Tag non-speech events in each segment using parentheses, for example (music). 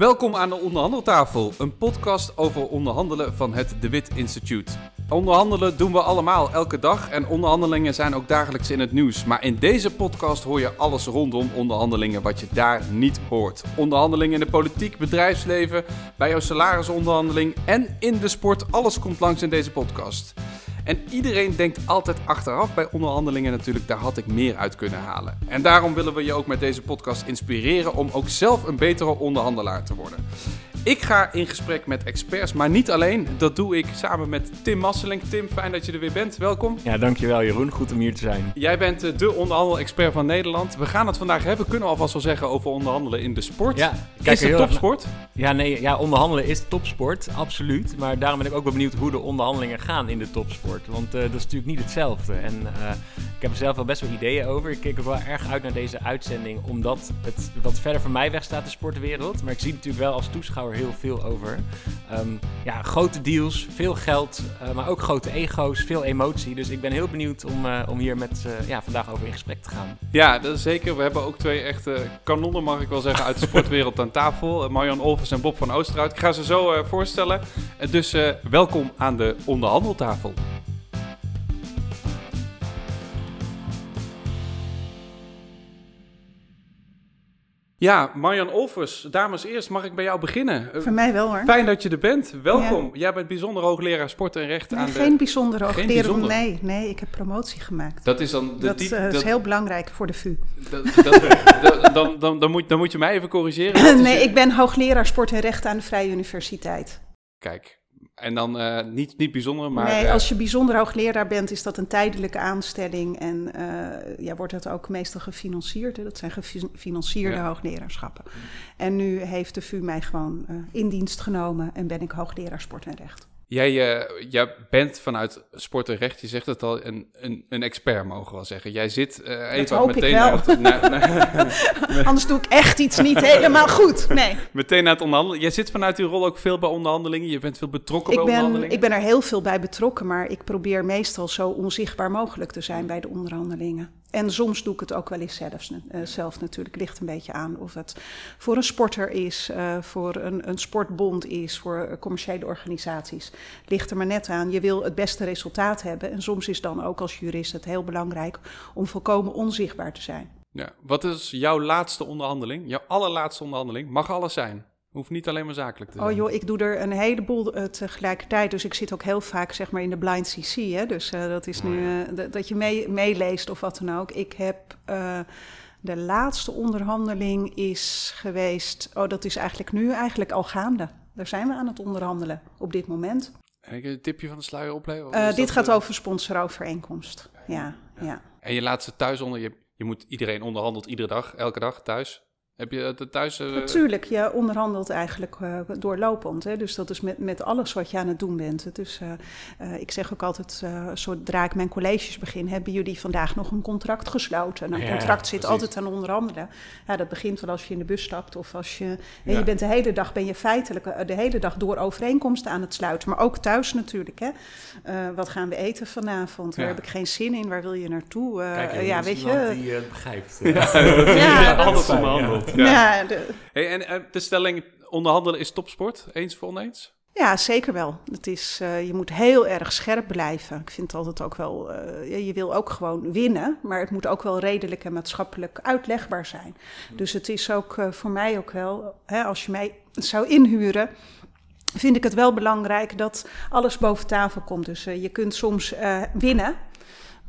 Welkom aan de Onderhandeltafel, een podcast over onderhandelen van het De Wit Instituut. Onderhandelen doen we allemaal elke dag en onderhandelingen zijn ook dagelijks in het nieuws. Maar in deze podcast hoor je alles rondom onderhandelingen wat je daar niet hoort. Onderhandelingen in de politiek, bedrijfsleven, bij jouw salarisonderhandeling en in de sport. Alles komt langs in deze podcast. En iedereen denkt altijd achteraf bij onderhandelingen natuurlijk, daar had ik meer uit kunnen halen. En daarom willen we je ook met deze podcast inspireren om ook zelf een betere onderhandelaar te worden. Ik ga in gesprek met experts, maar niet alleen. Dat doe ik samen met Tim Masseling. Tim, fijn dat je er weer bent. Welkom. Ja, dankjewel Jeroen. Goed om hier te zijn. Jij bent eh, de onderhandel-expert van Nederland. We gaan het vandaag hebben, kunnen we alvast wel zeggen, over onderhandelen in de sport. Ja, kijk is het topsport? Ja, nee, ja, onderhandelen is topsport, absoluut. Maar daarom ben ik ook wel benieuwd hoe de onderhandelingen gaan in de topsport. Want uh, dat is natuurlijk niet hetzelfde. En uh, ik heb er zelf wel best wel ideeën over. Ik kijk ook wel erg uit naar deze uitzending, omdat het wat verder van mij weg staat, de sportwereld. Maar ik zie natuurlijk wel als toeschouwer heel veel over. Um, ja, grote deals, veel geld, uh, maar ook grote ego's, veel emotie. Dus ik ben heel benieuwd om, uh, om hier met uh, ja, vandaag over in gesprek te gaan. Ja, dat is zeker. We hebben ook twee echte kanonnen, mag ik wel zeggen, uit de sportwereld aan tafel. Marjan Olvers en Bob van Oosterhout. Ik ga ze zo voorstellen. Dus welkom aan de onderhandeltafel. Ja, Marjan Olvers, dames eerst, mag ik bij jou beginnen? Voor mij wel hoor. Fijn dat je er bent. Welkom. Ja. Jij bent bijzonder hoogleraar sport en recht nee, aan geen de... Bijzonder hoogleraar, geen bijzonder Nee, nee, ik heb promotie gemaakt. Dat is dan... De dat, uh, dat is heel belangrijk voor de VU. (laughs) Dat, dat, dan, dan, dan, moet, dan moet je mij even corrigeren. (laughs) nee, ik ben hoogleraar sport en recht aan de Vrije Universiteit. Kijk, en dan uh, niet, niet bijzonder, maar... Nee, als je bijzonder hoogleraar bent, is dat een tijdelijke aanstelling. En uh, ja, wordt het ook meestal gefinancierd. Hè? Dat zijn gefinancierde ja. hoogleraarschappen. En nu heeft de VU mij gewoon uh, in dienst genomen en ben ik hoogleraar sport en recht. Jij, uh, jij bent vanuit sport en recht, je zegt het al, een, een, een expert mogen we wel zeggen. Jij zit uh, even meteen... Naar, naar, (laughs) (laughs) Anders doe ik echt iets niet helemaal goed. Nee. Meteen naar het onderhandelen. Jij zit vanuit die rol ook veel bij onderhandelingen. Je bent veel betrokken ik bij ben, onderhandelingen. Ik ben er heel veel bij betrokken, maar ik probeer meestal zo onzichtbaar mogelijk te zijn bij de onderhandelingen. En soms doe ik het ook wel eens zelfs, uh, zelf natuurlijk. Ligt een beetje aan of het voor een sporter is, uh, voor een, een, sportbond is, voor commerciële organisaties. Ligt er maar net aan. Je wil het beste resultaat hebben. En soms is dan ook als jurist het heel belangrijk om volkomen onzichtbaar te zijn. Ja. Wat is jouw laatste onderhandeling? Jouw allerlaatste onderhandeling? Mag alles zijn? Hoeft niet alleen maar zakelijk te zijn. Oh joh, ik doe er een heleboel uh, tegelijkertijd. Dus ik zit ook heel vaak zeg maar in de blind CC. Hè? Dus uh, dat is nu uh, dat je mee, meeleest of wat dan ook. Ik heb de laatste onderhandeling is geweest. Oh, dat is eigenlijk nu eigenlijk al gaande. Daar zijn we aan het onderhandelen op dit moment. En ik een tipje van de sluier opleveren? dit gaat over sponsorovereenkomst. Ja, ja, ja. En je laatste thuis onder, je, je moet iedereen onderhandelt iedere dag, elke dag thuis. Heb je het thuis? Uh... Natuurlijk, je onderhandelt eigenlijk uh, doorlopend. Hè? Dus dat is met, met alles wat je aan het doen bent. Dus uh, ik zeg ook altijd, zodra ik mijn colleges begin, hebben jullie vandaag nog een contract gesloten? Een ja, contract zit precies. altijd aan onderhandelen. Ja, dat begint wel als je in de bus stapt of als je... Ja. je bent de hele dag, ben je feitelijk de hele dag door overeenkomsten aan het sluiten. Maar ook thuis natuurlijk. Hè? wat gaan we eten vanavond? Waar heb ik geen zin in? Waar wil je naartoe? Kijk, ja, weet je... die het begrijpt. Ja. (laughs) Ja. Ja de... hey, en uh, de stelling onderhandelen is topsport, eens of oneens? Ja, zeker wel. Het is, uh, je moet heel erg scherp blijven. Ik vind altijd ook wel, uh, je wil ook gewoon winnen, maar het moet ook wel redelijk en maatschappelijk uitlegbaar zijn. Mm. Dus het is ook uh, voor mij ook wel, hè, als je mij zou inhuren, vind ik het wel belangrijk dat alles boven tafel komt. Dus je kunt soms winnen,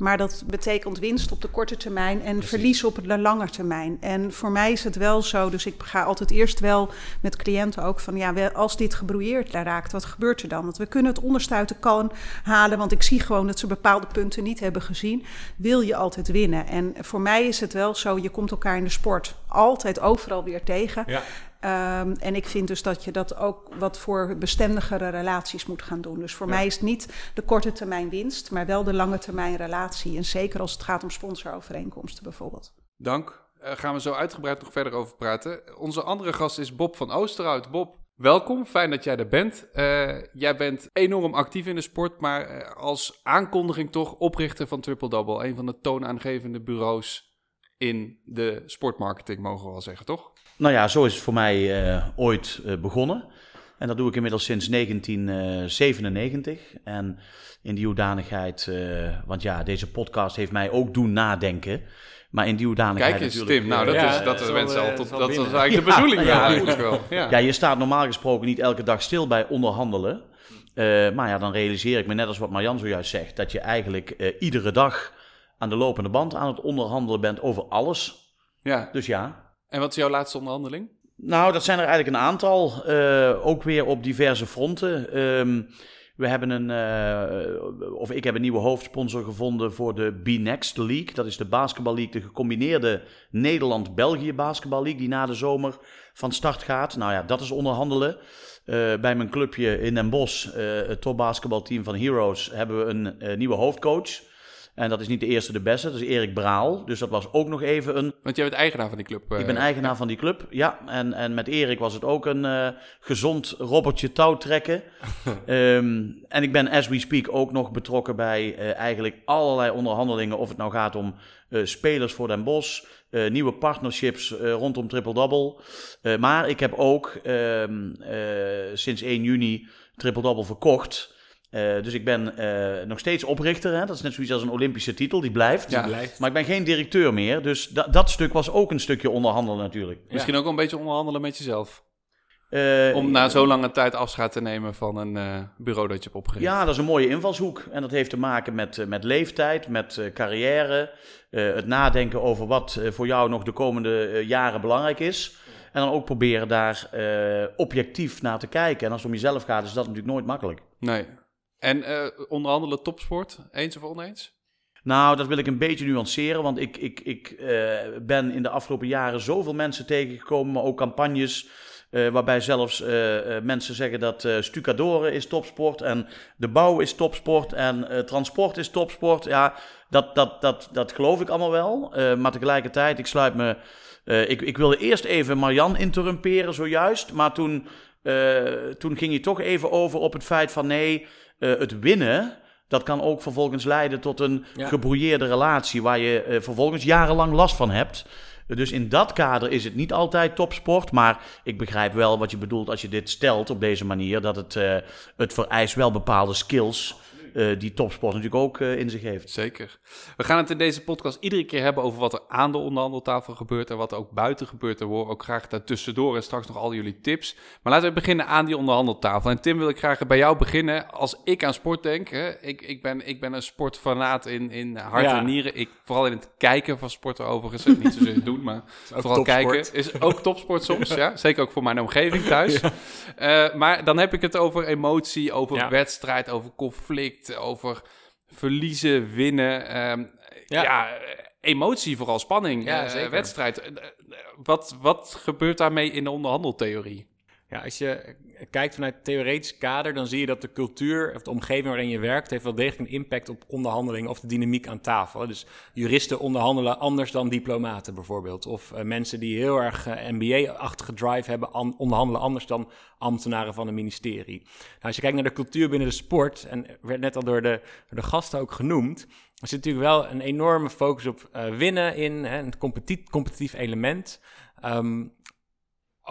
maar dat betekent winst op de korte termijn en Precies. verlies op de lange termijn. En voor mij is het wel zo, dus ik ga altijd eerst wel met cliënten ook van... ja, als dit gebrouilleerd raakt, wat gebeurt er dan? Want we kunnen het onderste uit de kan halen, want ik zie gewoon dat ze bepaalde punten niet hebben gezien. Wil je altijd winnen? En voor mij is het wel zo, je komt elkaar in de sport altijd overal weer tegen. Ja. Um, en ik vind dus dat je dat ook wat voor bestendigere relaties moet gaan doen. Dus voor ja. mij is het niet de korte termijn winst, maar wel de lange termijn relatie. En zeker als het gaat om sponsorovereenkomsten bijvoorbeeld. Dank. Uh, gaan we zo uitgebreid nog verder over praten. Onze andere gast is Bob van Oosterhout. Bob, welkom. Fijn dat jij er bent. Uh, jij bent enorm actief in de sport, maar uh, als aankondiging toch oprichter van Triple Double. Een van de toonaangevende bureaus in de sportmarketing, mogen we wel zeggen, toch? Nou ja, zo is het voor mij uh, ooit uh, begonnen. En dat doe ik inmiddels sinds 1997. En in die hoedanigheid, uh, want ja, deze podcast heeft mij ook doen nadenken. Maar in die hoedanigheid Kijk eens, natuurlijk... Tim. Nou, dat ja, is, dat is zal, mensen al tot, dat is eigenlijk de bedoeling. Ja, wel. Ja. Ja, je staat normaal gesproken niet elke dag stil bij onderhandelen. Uh, maar ja, dan realiseer ik me, net als wat Marjan zojuist zegt, dat je eigenlijk uh, iedere dag aan de lopende band aan het onderhandelen bent over alles. ja. Dus ja. En wat is jouw laatste onderhandeling? Nou, dat zijn er eigenlijk een aantal. Uh, ook weer op diverse fronten. Um, we hebben een, uh, of ik heb een nieuwe hoofdsponsor gevonden voor de B-Next League. Dat is de basketbal league, de gecombineerde Nederland-België basketbal league, die na de zomer van start gaat. Nou ja, dat is onderhandelen. Uh, bij mijn clubje in Den Bosch, uh, het topbasketbalteam van Heroes, hebben we een nieuwe hoofdcoach. En dat is niet de eerste de beste, dat is Erik Braal. Dus dat was ook nog even een... Want jij bent eigenaar van die club. Ik ben eigenaar ja. van die club, ja. En, en met Erik was het ook een uh, gezond robbertje touw trekken. um, (laughs) en ik ben, as we speak, ook nog betrokken bij uh, eigenlijk allerlei onderhandelingen. Of het nou gaat om spelers voor Den Bosch, nieuwe partnerships rondom Triple Double. maar ik heb ook um, sinds 1 juni Triple Double verkocht... Uh, dus ik ben uh, nog steeds oprichter. Hè? Dat is net zoiets als een Olympische titel, die blijft. Ja. blijft. Maar ik ben geen directeur meer. Dus da dat stuk was ook een stukje onderhandelen natuurlijk. Misschien ook een beetje onderhandelen met jezelf. Uh, Om na zo lange tijd afscheid te nemen van een uh, bureau dat je hebt opgericht. Ja, dat is een mooie invalshoek. En dat heeft te maken met, uh, met leeftijd, met carrière. het nadenken over wat voor jou nog de komende jaren belangrijk is. En dan ook proberen daar objectief naar te kijken. En als het om jezelf gaat, is dat natuurlijk nooit makkelijk. Nee. En uh, onderhandelen topsport, eens of oneens? Nou, dat wil ik een beetje nuanceren, want ik, ik, ik uh, ben in de afgelopen jaren zoveel mensen tegengekomen, maar ook campagnes uh, waarbij zelfs mensen zeggen dat stucadoren is topsport en de bouw is topsport en transport is topsport. Ja, dat, dat, dat, dat geloof ik allemaal wel, maar tegelijkertijd, ik sluit me... ik, ik wilde eerst even Marjan interrumperen zojuist, maar toen, toen ging je toch even over op het feit van nee... Uh, het winnen, dat kan ook vervolgens leiden tot een ja. gebrouilleerde relatie waar je uh, vervolgens jarenlang last van hebt. Uh, dus in dat kader is het niet altijd topsport, maar ik begrijp wel wat je bedoelt als je dit stelt op deze manier, dat het, het vereist wel bepaalde skills. Uh, die topsport natuurlijk ook uh, in zich heeft. Zeker. We gaan het in deze podcast iedere keer hebben over wat er aan de onderhandeltafel gebeurt en wat er ook buiten gebeurt. En we horen ook graag daartussendoor en straks nog al jullie tips. Maar laten we beginnen aan die onderhandeltafel. En Tim, wil ik graag bij jou beginnen. Als ik aan sport denk, hè, ik, ik, ben, ik ben een sportfanaat in, in hart ja. en nieren. Ik, vooral in het kijken van sporten overigens. Niet zozeer het doen, maar (laughs) vooral topsport. kijken. Is ook topsport soms, ja. (laughs) Zeker ook voor mijn omgeving thuis. uh, maar dan heb ik het over emotie, over wedstrijd, over conflict over verliezen, winnen. Um, ja. ja. emotie, vooral spanning, ja, uh, wedstrijd. Uh, wat, wat gebeurt daarmee in de onderhandeltheorie? Ja, als je kijkt vanuit het theoretisch kader, dan zie je dat de cultuur of de omgeving waarin je werkt, heeft wel degelijk een impact op onderhandeling of de dynamiek aan tafel. Dus juristen onderhandelen anders dan diplomaten bijvoorbeeld. Of uh, mensen die heel erg uh, MBA-achtige drive hebben, an, onderhandelen anders dan ambtenaren van een ministerie. Nou, als je kijkt naar de cultuur binnen de sport, en werd net al door de, de gasten ook genoemd, er zit natuurlijk wel een enorme focus op uh, winnen in, hè, een competitief, element. Um,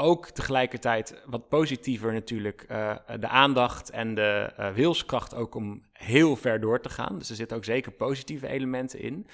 ook tegelijkertijd wat positiever natuurlijk uh, de aandacht en de uh, wilskracht ook om heel ver door te gaan. Dus er zitten ook zeker positieve elementen in.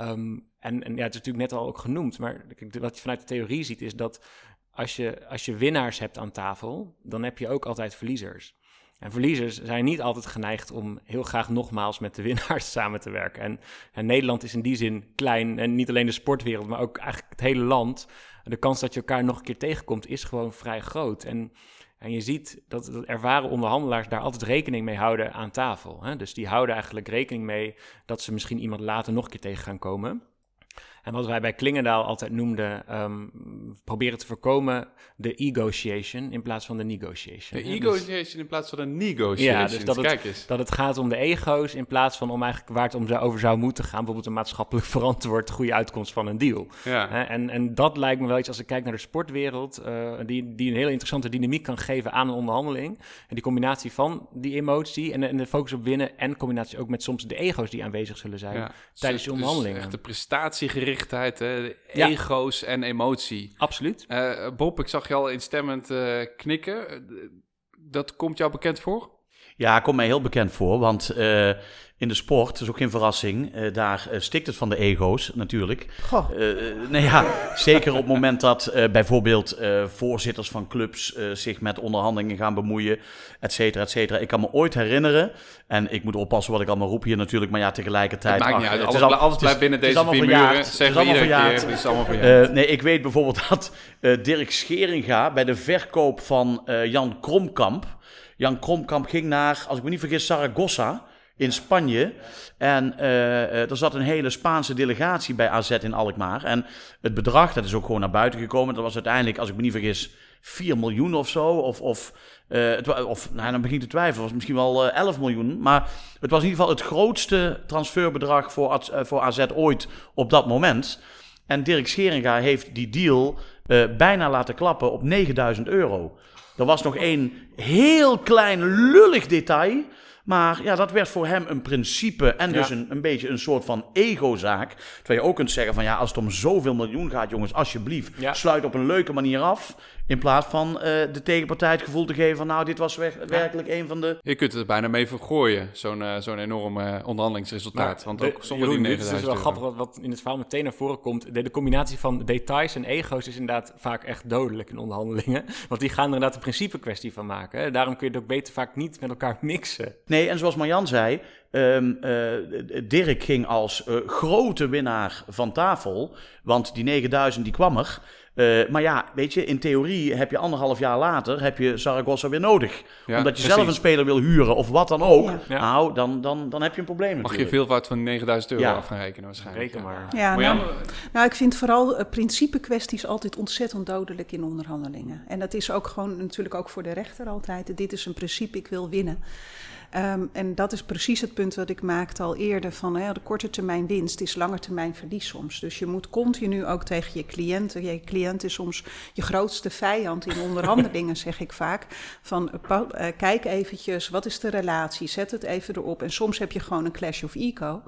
Um, en, en ja, het is natuurlijk net al ook genoemd, maar wat je vanuit de theorie ziet is dat als je, als je winnaars hebt aan tafel, dan heb je ook altijd verliezers. En verliezers zijn niet altijd geneigd om heel graag nogmaals met de winnaars (laughs) samen te werken. En, en Nederland is in die zin klein, en niet alleen de sportwereld, maar ook eigenlijk het hele land de kans dat je elkaar nog een keer tegenkomt is gewoon vrij groot. En, en je ziet dat, dat ervaren onderhandelaars daar altijd rekening mee houden aan tafel. Hè? Dus die houden eigenlijk rekening mee dat ze misschien iemand later nog een keer tegen gaan komen. En wat wij bij Klingendaal altijd noemden, um, proberen te voorkomen de negotiation in plaats van de negotiation. De negotiation dus, in plaats van de negotiation. Ja, dus dat het, Kijk eens. dat het gaat om de ego's in plaats van om eigenlijk waar het om over zou moeten gaan. Bijvoorbeeld een maatschappelijk (laughs) verantwoord goede uitkomst van een deal. Ja. En, en dat lijkt me wel iets als ik kijk naar de sportwereld, uh, die, die een hele interessante dynamiek kan geven aan een onderhandeling. En die combinatie van die emotie en, en de focus op winnen en combinatie ook met soms de ego's die aanwezig zullen zijn ja. tijdens dus, de onderhandelingen. Dus echt de prestatiegericht gerichtheid, hè, Ja. ego's en emotie. Absoluut. Eh, Bob, ik zag je al instemmend eh, knikken. Dat komt jou bekend voor? Ja, komt mij heel bekend voor, want eh, in de sport, dat is ook geen verrassing, eh, daar eh, stikt het van de ego's natuurlijk. Goh, Eh, nou ja, zeker op het moment dat eh, bijvoorbeeld eh, voorzitters van clubs eh, zich met onderhandelingen gaan bemoeien, et cetera, et cetera. Ik kan me ooit herinneren, en ik moet oppassen wat ik allemaal roep hier natuurlijk, maar ja, tegelijkertijd... Het maakt ach, niet uit. het Alles, is al- alles blijft binnen deze allemaal vier muren. Zeggen is we allemaal iedere verjaard. keer. Het is allemaal verjaard. Eh, nee, ik weet bijvoorbeeld (laughs) dat eh, Dirk Scheringa bij de verkoop van eh, Jan Kromkamp. Jan Kromkamp ging naar, als ik me niet vergis, Zaragoza in Spanje. En eh, er zat een hele Spaanse delegatie bij AZ in Alkmaar. En het bedrag, dat is ook gewoon naar buiten gekomen. Dat was uiteindelijk, als ik me niet vergis, 4 miljoen of zo. Of, of, eh, of nou, dan begin ik te twijfelen. Was misschien wel eh, 11 miljoen. Maar het was in ieder geval het grootste transferbedrag voor, voor AZ ooit op dat moment. En Dirk Scheringa heeft die deal bijna laten klappen op 9000 euro. Er was nog één heel klein lullig detail. Maar ja, dat werd voor hem een principe en dus Ja. een, een beetje een soort van egozaak. Terwijl je ook kunt zeggen van ja, als het om zoveel miljoen gaat, jongens, alsjeblieft, Ja. sluit op een leuke manier af. In plaats van eh, de tegenpartij het gevoel te geven van nou, dit was wer- werkelijk een van de... Je kunt het er bijna mee vergooien, zo'n eh, zo'n enorm eh, onderhandelingsresultaat. Want de- ook zonder Jeroen, die dit is dus 9000 wel grappig wat, wat in het verhaal meteen naar voren komt. De, de combinatie van details en ego's is inderdaad vaak echt dodelijk in onderhandelingen. (laughs) Want die gaan er inderdaad een principe kwestie van maken. hè. Daarom kun je het ook beter vaak niet met elkaar mixen. Nee, en zoals Marjan zei, ehm, eh, Dirk ging als eh, grote winnaar van tafel. Want die 9000 die kwam er. Eh, maar ja, weet je, in theorie heb je anderhalf jaar later heb je Zaragoza weer nodig. Ja, Omdat je precies. zelf een speler wil huren of wat dan ook. Ja. Nou, dan, dan, dan heb je een probleem Mag je natuurlijk. veelvoud van 9000 euro Ja. af gaan rekenen waarschijnlijk. Reken maar. ja, nou, nou, ik vind vooral uh, principekwesties altijd ontzettend dodelijk in onderhandelingen. En dat is ook gewoon natuurlijk ook voor de rechter altijd. Dit is een principe, ik wil winnen. Ehm, en dat is precies het punt wat ik maakte al eerder van hè, de korte termijn winst is lange termijn verlies soms. Dus je moet continu ook tegen je cliënten, je cliënt is soms je grootste vijand in onderhandelingen (laughs) zeg ik vaak, van eh, eh, kijk eventjes wat is de relatie, zet het even erop. En soms heb je gewoon een clash of ego.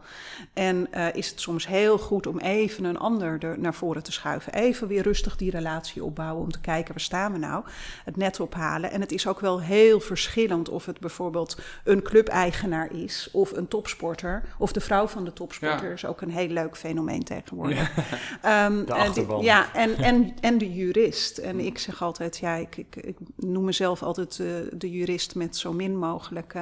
En eh, is het soms heel goed om even een ander er naar voren te schuiven. Even weer rustig die relatie opbouwen om te kijken waar staan we nou. Het net ophalen. En het is ook wel heel verschillend of het bijvoorbeeld een clubeigenaar is of een topsporter. Of de vrouw van de topsporter Ja. is ook een heel leuk fenomeen tegenwoordig. (laughs) Ehm, De achterban. ja, en, (laughs) en, en de jurist. En ik zeg altijd, ja, ik, ik, ik noem mezelf altijd eh, de jurist met zo min mogelijk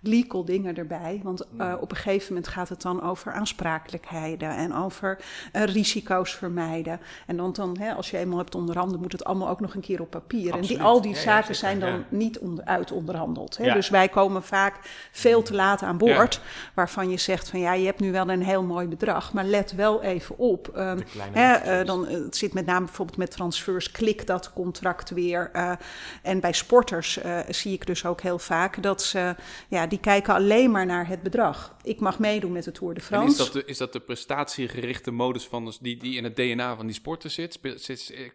legal dingen erbij. Want eh, op een gegeven moment gaat het dan over aansprakelijkheden en over eh, risico's vermijden. En dan, dan hè, als je eenmaal hebt onderhandeld, moet het allemaal ook nog een keer op papier. En die, al die Ja, ja, zaken zeker, zijn dan ja. niet onder, uit onderhandeld. Hè? Ja. Dus wij komen vaak veel te laat aan boord. Waarvan je zegt van ja, je hebt nu wel een heel mooi bedrag, maar let wel even op. Ehm, hè, eh, dan, eh, het zit met name bijvoorbeeld met transfers, klik dat contract weer. eh, en bij sporters zie ik dus ook heel vaak dat ze, ja, die kijken alleen maar naar het bedrag. Ik mag meedoen met de Tour de En France. is dat, de, is dat de prestatiegerichte modus van de, die, die in het DNA van die sporten zit?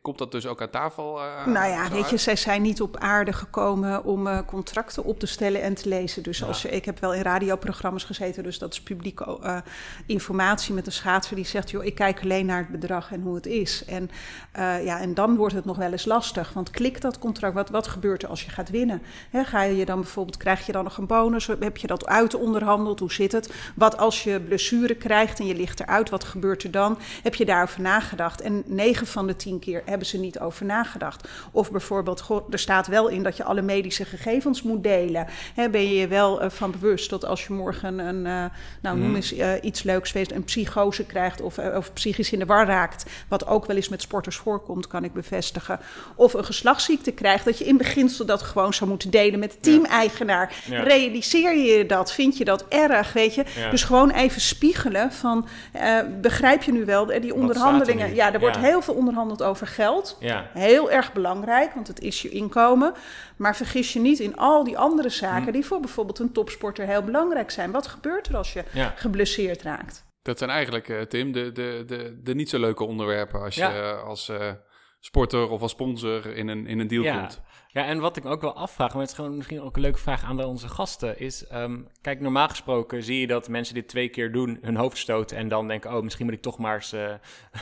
Komt dat dus ook aan tafel? Nou ja, weet je, zij zijn niet op aarde gekomen om contracten op te stellen en te lezen. Dus als ik heb wel in radioprogramma's gezeten, dus dat is publieke eh, informatie met een schaatser die zegt, joh, ik kijk alleen naar het bedrag en hoe het is. En, eh, ja, en dan wordt het nog wel eens lastig, want klik dat contract, wat, wat gebeurt er als je gaat winnen? Ga je dan bijvoorbeeld, krijg je dan nog een bonus? Heb je dat uit onderhandeld? Hoe zit het? Wat als je blessure krijgt en je ligt eruit, wat gebeurt er dan? Heb je daarover nagedacht? En 9 van de 10 keer hebben ze niet over nagedacht. Of bijvoorbeeld, goh, er staat wel in dat je alle medische gegevens moet delen. Ben je wel eh, van bewust dat als je morgen een, eh, nou noem eens eh, iets leuks feest, een psychose krijgt of, of psychisch in de war raakt, wat ook wel eens met sporters voorkomt, kan ik bevestigen. Of een geslachtsziekte krijgt, dat je in beginsel dat gewoon zou moeten delen met de teameigenaar. Ja. Realiseer je dat? Vind je dat erg? Weet je? Ja. Dus gewoon even spiegelen van, begrijp je nu wel, die er onderhandelingen. Ja, er wordt heel veel onderhandeld over geld. Ja. Heel erg belangrijk, want het is je inkomen. Maar vergis je niet in al die andere zaken Hm. die voor bijvoorbeeld een topsporter heel belangrijk zijn. Wat gebeurt er als je Ja. geblesseerd raakt? Dat zijn eigenlijk, eh, Tim, de, de, de, de niet zo leuke onderwerpen als je Ja. eh, als eh, sporter of als sponsor in een, in een deal Ja. komt. Ja, en wat ik ook wel afvraag, maar het is gewoon misschien ook een leuke vraag aan onze gasten, is, ehm, kijk, normaal gesproken zie je dat mensen dit twee keer doen, hun hoofd stoten en dan denken, oh, misschien moet ik toch maar eens (laughs) uh,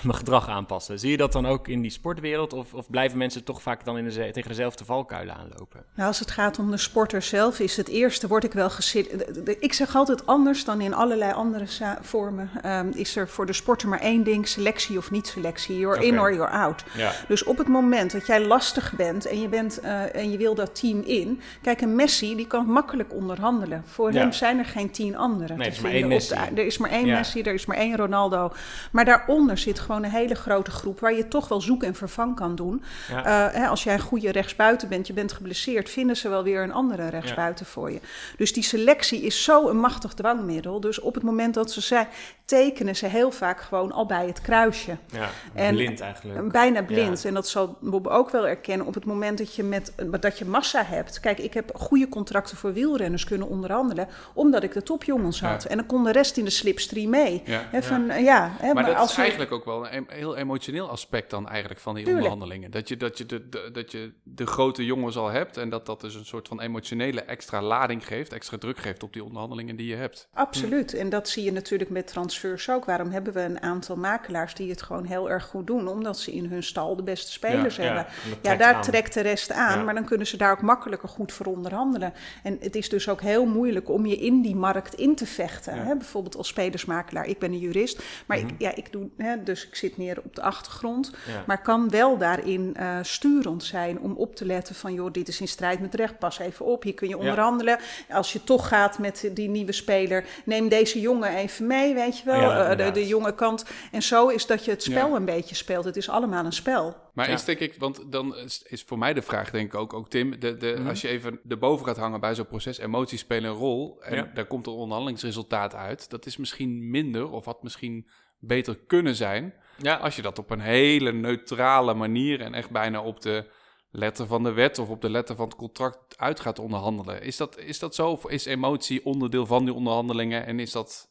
mijn gedrag aanpassen. Zie je dat dan ook in die sportwereld of, of blijven mensen toch vaak dan in de, tegen dezelfde valkuilen aanlopen? Nou, als het gaat om de sporter zelf, is het eerste, word ik wel gezit. Ik zeg altijd anders dan in allerlei andere vormen. Um, is er voor de sporter maar één ding, selectie of niet selectie, you're okay. in or you're out. Ja. Dus op het moment dat jij lastig bent en je bent... Uh, uh, en je wil dat team in. Kijk, een Messi die kan makkelijk onderhandelen. Voor hem zijn er geen tien anderen. Nee, er is maar één Messi. er is maar één Messi, er is maar één Ronaldo. Maar daaronder zit gewoon een hele grote groep waar je toch wel zoek en vervang kan doen. Uh, hè, als jij een goede rechtsbuiten bent, je bent geblesseerd, vinden ze wel weer een andere rechtsbuiten voor je. Dus die selectie is zo een machtig dwangmiddel. Dus op het moment dat ze zijn, tekenen ze heel vaak gewoon al bij het kruisje. Ja, en, blind eigenlijk. Bijna blind. En dat zal Bob ook wel erkennen. Op het moment dat je met dat je massa hebt. Kijk, ik heb goede contracten voor wielrenners kunnen onderhandelen, omdat ik de topjongens had. En dan kon de rest in de slipstream mee. Ja, van, ja. Hè, maar, dat is eigenlijk ook wel een heel emotioneel aspect dan eigenlijk van die onderhandelingen. Dat je, dat, je de, dat je de grote jongens al hebt en dat dat dus een soort van emotionele extra lading geeft, extra druk geeft op die onderhandelingen die je hebt. Absoluut. En dat zie je natuurlijk met transfers ook. Waarom hebben we een aantal makelaars die het gewoon heel erg goed doen? Omdat ze in hun stal de beste spelers hebben. Ja, daar trekt de rest aan. Maar dan kunnen ze daar ook makkelijker goed voor onderhandelen. En het is dus ook heel moeilijk om je in die markt in te vechten. Hè? Bijvoorbeeld als spelersmakelaar. Ik ben een jurist, maar ik, mhm. ja, ik doe, hè, dus ik zit meer op de achtergrond. Maar kan wel daarin uh, sturend zijn om op te letten van... joh, dit is in strijd met recht, pas even op. Hier kun je onderhandelen. Als je toch gaat met die nieuwe speler, neem deze jongen even mee, weet je wel. Uh, de, de, jonge kant. En zo is dat je het spel een beetje speelt. Het is allemaal een spel. Maar is denk ik, want dan is, voor mij de vraag, denk ik ook, ook Tim, de, de, mhm. als je even erboven gaat hangen bij zo'n proces, emoties spelen een rol en daar komt een onderhandelingsresultaat uit. Dat is misschien minder of had misschien beter kunnen zijn. Ja. Als je dat op een hele neutrale manier en echt bijna op de letter van de wet of op de letter van het contract uit gaat onderhandelen. Is dat, is dat zo? Of is emotie onderdeel van die onderhandelingen en is dat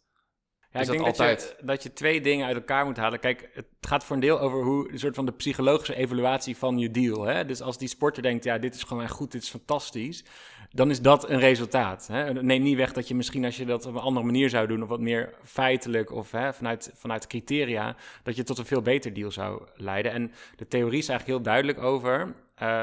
ja, ik denk dat je, dat je twee dingen uit elkaar moet halen. Kijk, het gaat voor een deel over hoe een soort van de psychologische evaluatie van je deal. Hè? Dus als die sporter denkt, ja, dit is gewoon goed, dit is fantastisch, dan is dat een resultaat. Hè? Neem niet weg dat je misschien als je dat op een andere manier zou doen, of wat meer feitelijk of hè, vanuit, vanuit criteria, dat je tot een veel beter deal zou leiden. En de theorie is eigenlijk heel duidelijk over. Uh,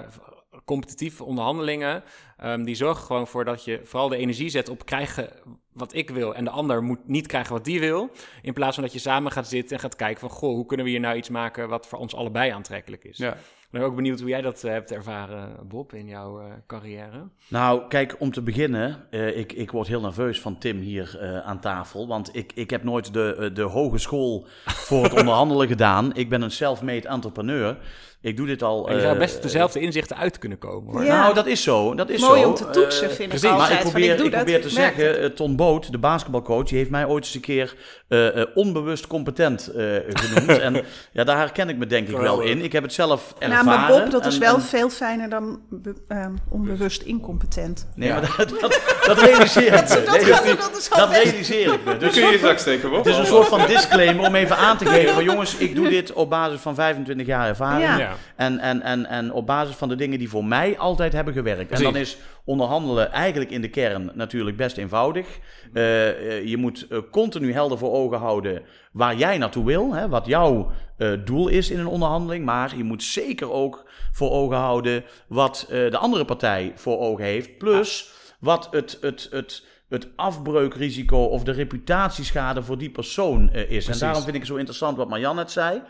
competitieve onderhandelingen, um, die zorgen gewoon voor dat je vooral de energie zet op krijgen wat ik wil en de ander moet niet krijgen wat die wil. In plaats van dat je samen gaat zitten en gaat kijken van... goh, hoe kunnen we hier nou iets maken wat voor ons allebei aantrekkelijk is. Ja. Ik ben ook benieuwd hoe jij dat uh, hebt ervaren, Bob, in jouw uh, carrière. Nou, kijk, om te beginnen, uh, ik, ik word heel nerveus van Tim hier aan tafel. Want ik, ik heb nooit de, de hogeschool voor het (laughs) onderhandelen gedaan. Ik ben een self-made entrepreneur. Ik doe dit al. je zou best dezelfde inzichten uit kunnen komen. Hoor. Ja. Nou, dat is zo. Dat is Mooi zo. om te toetsen, vind precies. ik. Maar ik probeer, ik, ik probeer te zeggen, Ton Boot, de basketbalcoach, die heeft mij ooit eens een keer uh, onbewust competent uh, genoemd. (laughs) en ja, daar herken ik me denk ik wel in. Ik heb het zelf ervaren. Nou, maar Bob, dat is wel en, veel fijner dan um, onbewust incompetent. Nee, ja. maar dat, dat, dat realiseer ik me. Dat, dat, dat realiseer ik me. Dus kun je straks steken, Bob? Het is een soort van (laughs) disclaimer om even aan te geven van jongens, ik doe dit op basis van 25 jaar ervaring. Ja. En, en, en, en op basis van de dingen die voor mij altijd hebben gewerkt. En dan is onderhandelen eigenlijk in de kern natuurlijk best eenvoudig. Uh, je moet uh, continu helder voor ogen houden waar jij naartoe wil, hè, wat jouw uh, doel is in een onderhandeling. Maar je moet zeker ook voor ogen houden wat de andere partij voor ogen heeft. Plus wat het, het, het, het afbreukrisico of de reputatieschade voor die persoon is. Precies. En daarom vind ik het zo interessant wat Marjan net zei.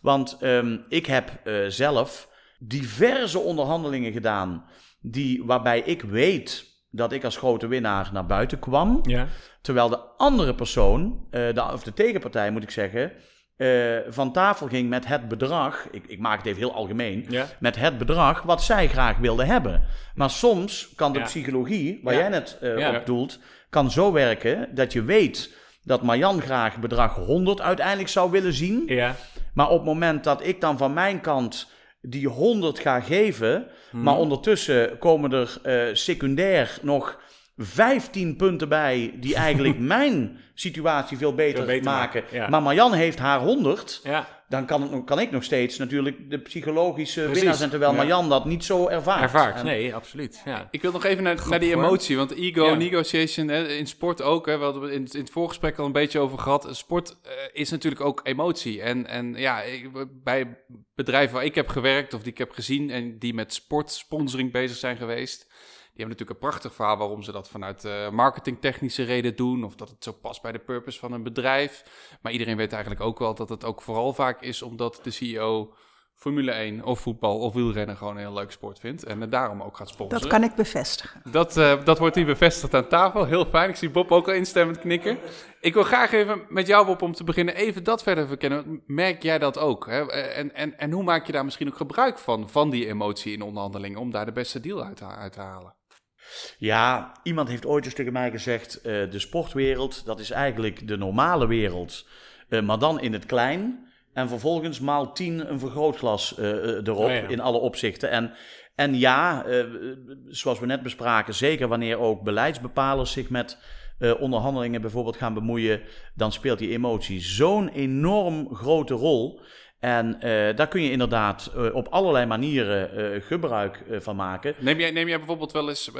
Want um, ik heb zelf diverse onderhandelingen gedaan die, waarbij ik weet dat ik als grote winnaar naar buiten kwam. Ja. Terwijl de andere persoon, uh, de, of de tegenpartij moet ik zeggen, uh, van tafel ging met het bedrag, ik, ik maak het even heel algemeen, ja. met het bedrag wat zij graag wilden hebben. Maar soms kan de ja. psychologie, waar jij net uh, op doelt, kan zo werken dat je weet dat Marjan graag bedrag 100 uiteindelijk zou willen zien. Ja. Maar op het moment dat ik dan van mijn kant die 100 ga geven. Hmm. Maar ondertussen komen er uh, secundair nog 15 punten bij die eigenlijk (laughs) mijn situatie veel beter, Veel beter maken. maken, ja. Maar Marjan heeft haar 100. Ja, Dan kan, het, nog- kan ik nog steeds natuurlijk de psychologische Precies, winnaar zijn. Terwijl ja. Marjan dat niet zo ervaart. ervaart. En- Nee, absoluut. Ja. Ik wil nog even naar, naar die emotie, want ego, Ja. negotiation, hè, in sport ook, hè, we hadden het in, in het voorgesprek al een beetje over gehad. Sport eh, is natuurlijk ook emotie. En, en ja, ik, bij bedrijven waar ik heb gewerkt of die ik heb gezien en die met sportsponsoring bezig zijn geweest, hebben natuurlijk een prachtig verhaal waarom ze dat vanuit eh, marketingtechnische reden doen, of dat het zo past bij de purpose van een bedrijf. Maar iedereen weet eigenlijk ook wel dat het ook vooral vaak is omdat de CEO Formule 1 of voetbal of wielrennen gewoon een heel leuk sport vindt en daarom ook gaat sponsoren. Dat kan ik bevestigen. Dat, eh, dat wordt hier bevestigd aan tafel. Heel fijn. Ik zie Bob ook al instemmend knikken. Ik wil graag even met jou, Bob, om te beginnen, even dat verder verkennen. Merk jij dat ook? Hè? En, en, en hoe maak je daar misschien ook gebruik van, van die emotie in onderhandelingen, om daar de beste deal uit, uit te halen? Ja, iemand heeft ooit eens tegen mij gezegd: eh, de sportwereld, dat is eigenlijk de normale wereld, eh, maar dan in het klein. En vervolgens maal 10 een vergrootglas eh, erop Oh ja. in alle opzichten. En, en ja, zoals we net bespraken, zeker wanneer ook beleidsbepalers zich met onderhandelingen bijvoorbeeld gaan bemoeien, dan speelt die emotie zo'n enorm grote rol. En eh, daar kun je inderdaad eh, op allerlei manieren eh, gebruik van maken. Neem jij, neem jij bijvoorbeeld wel eens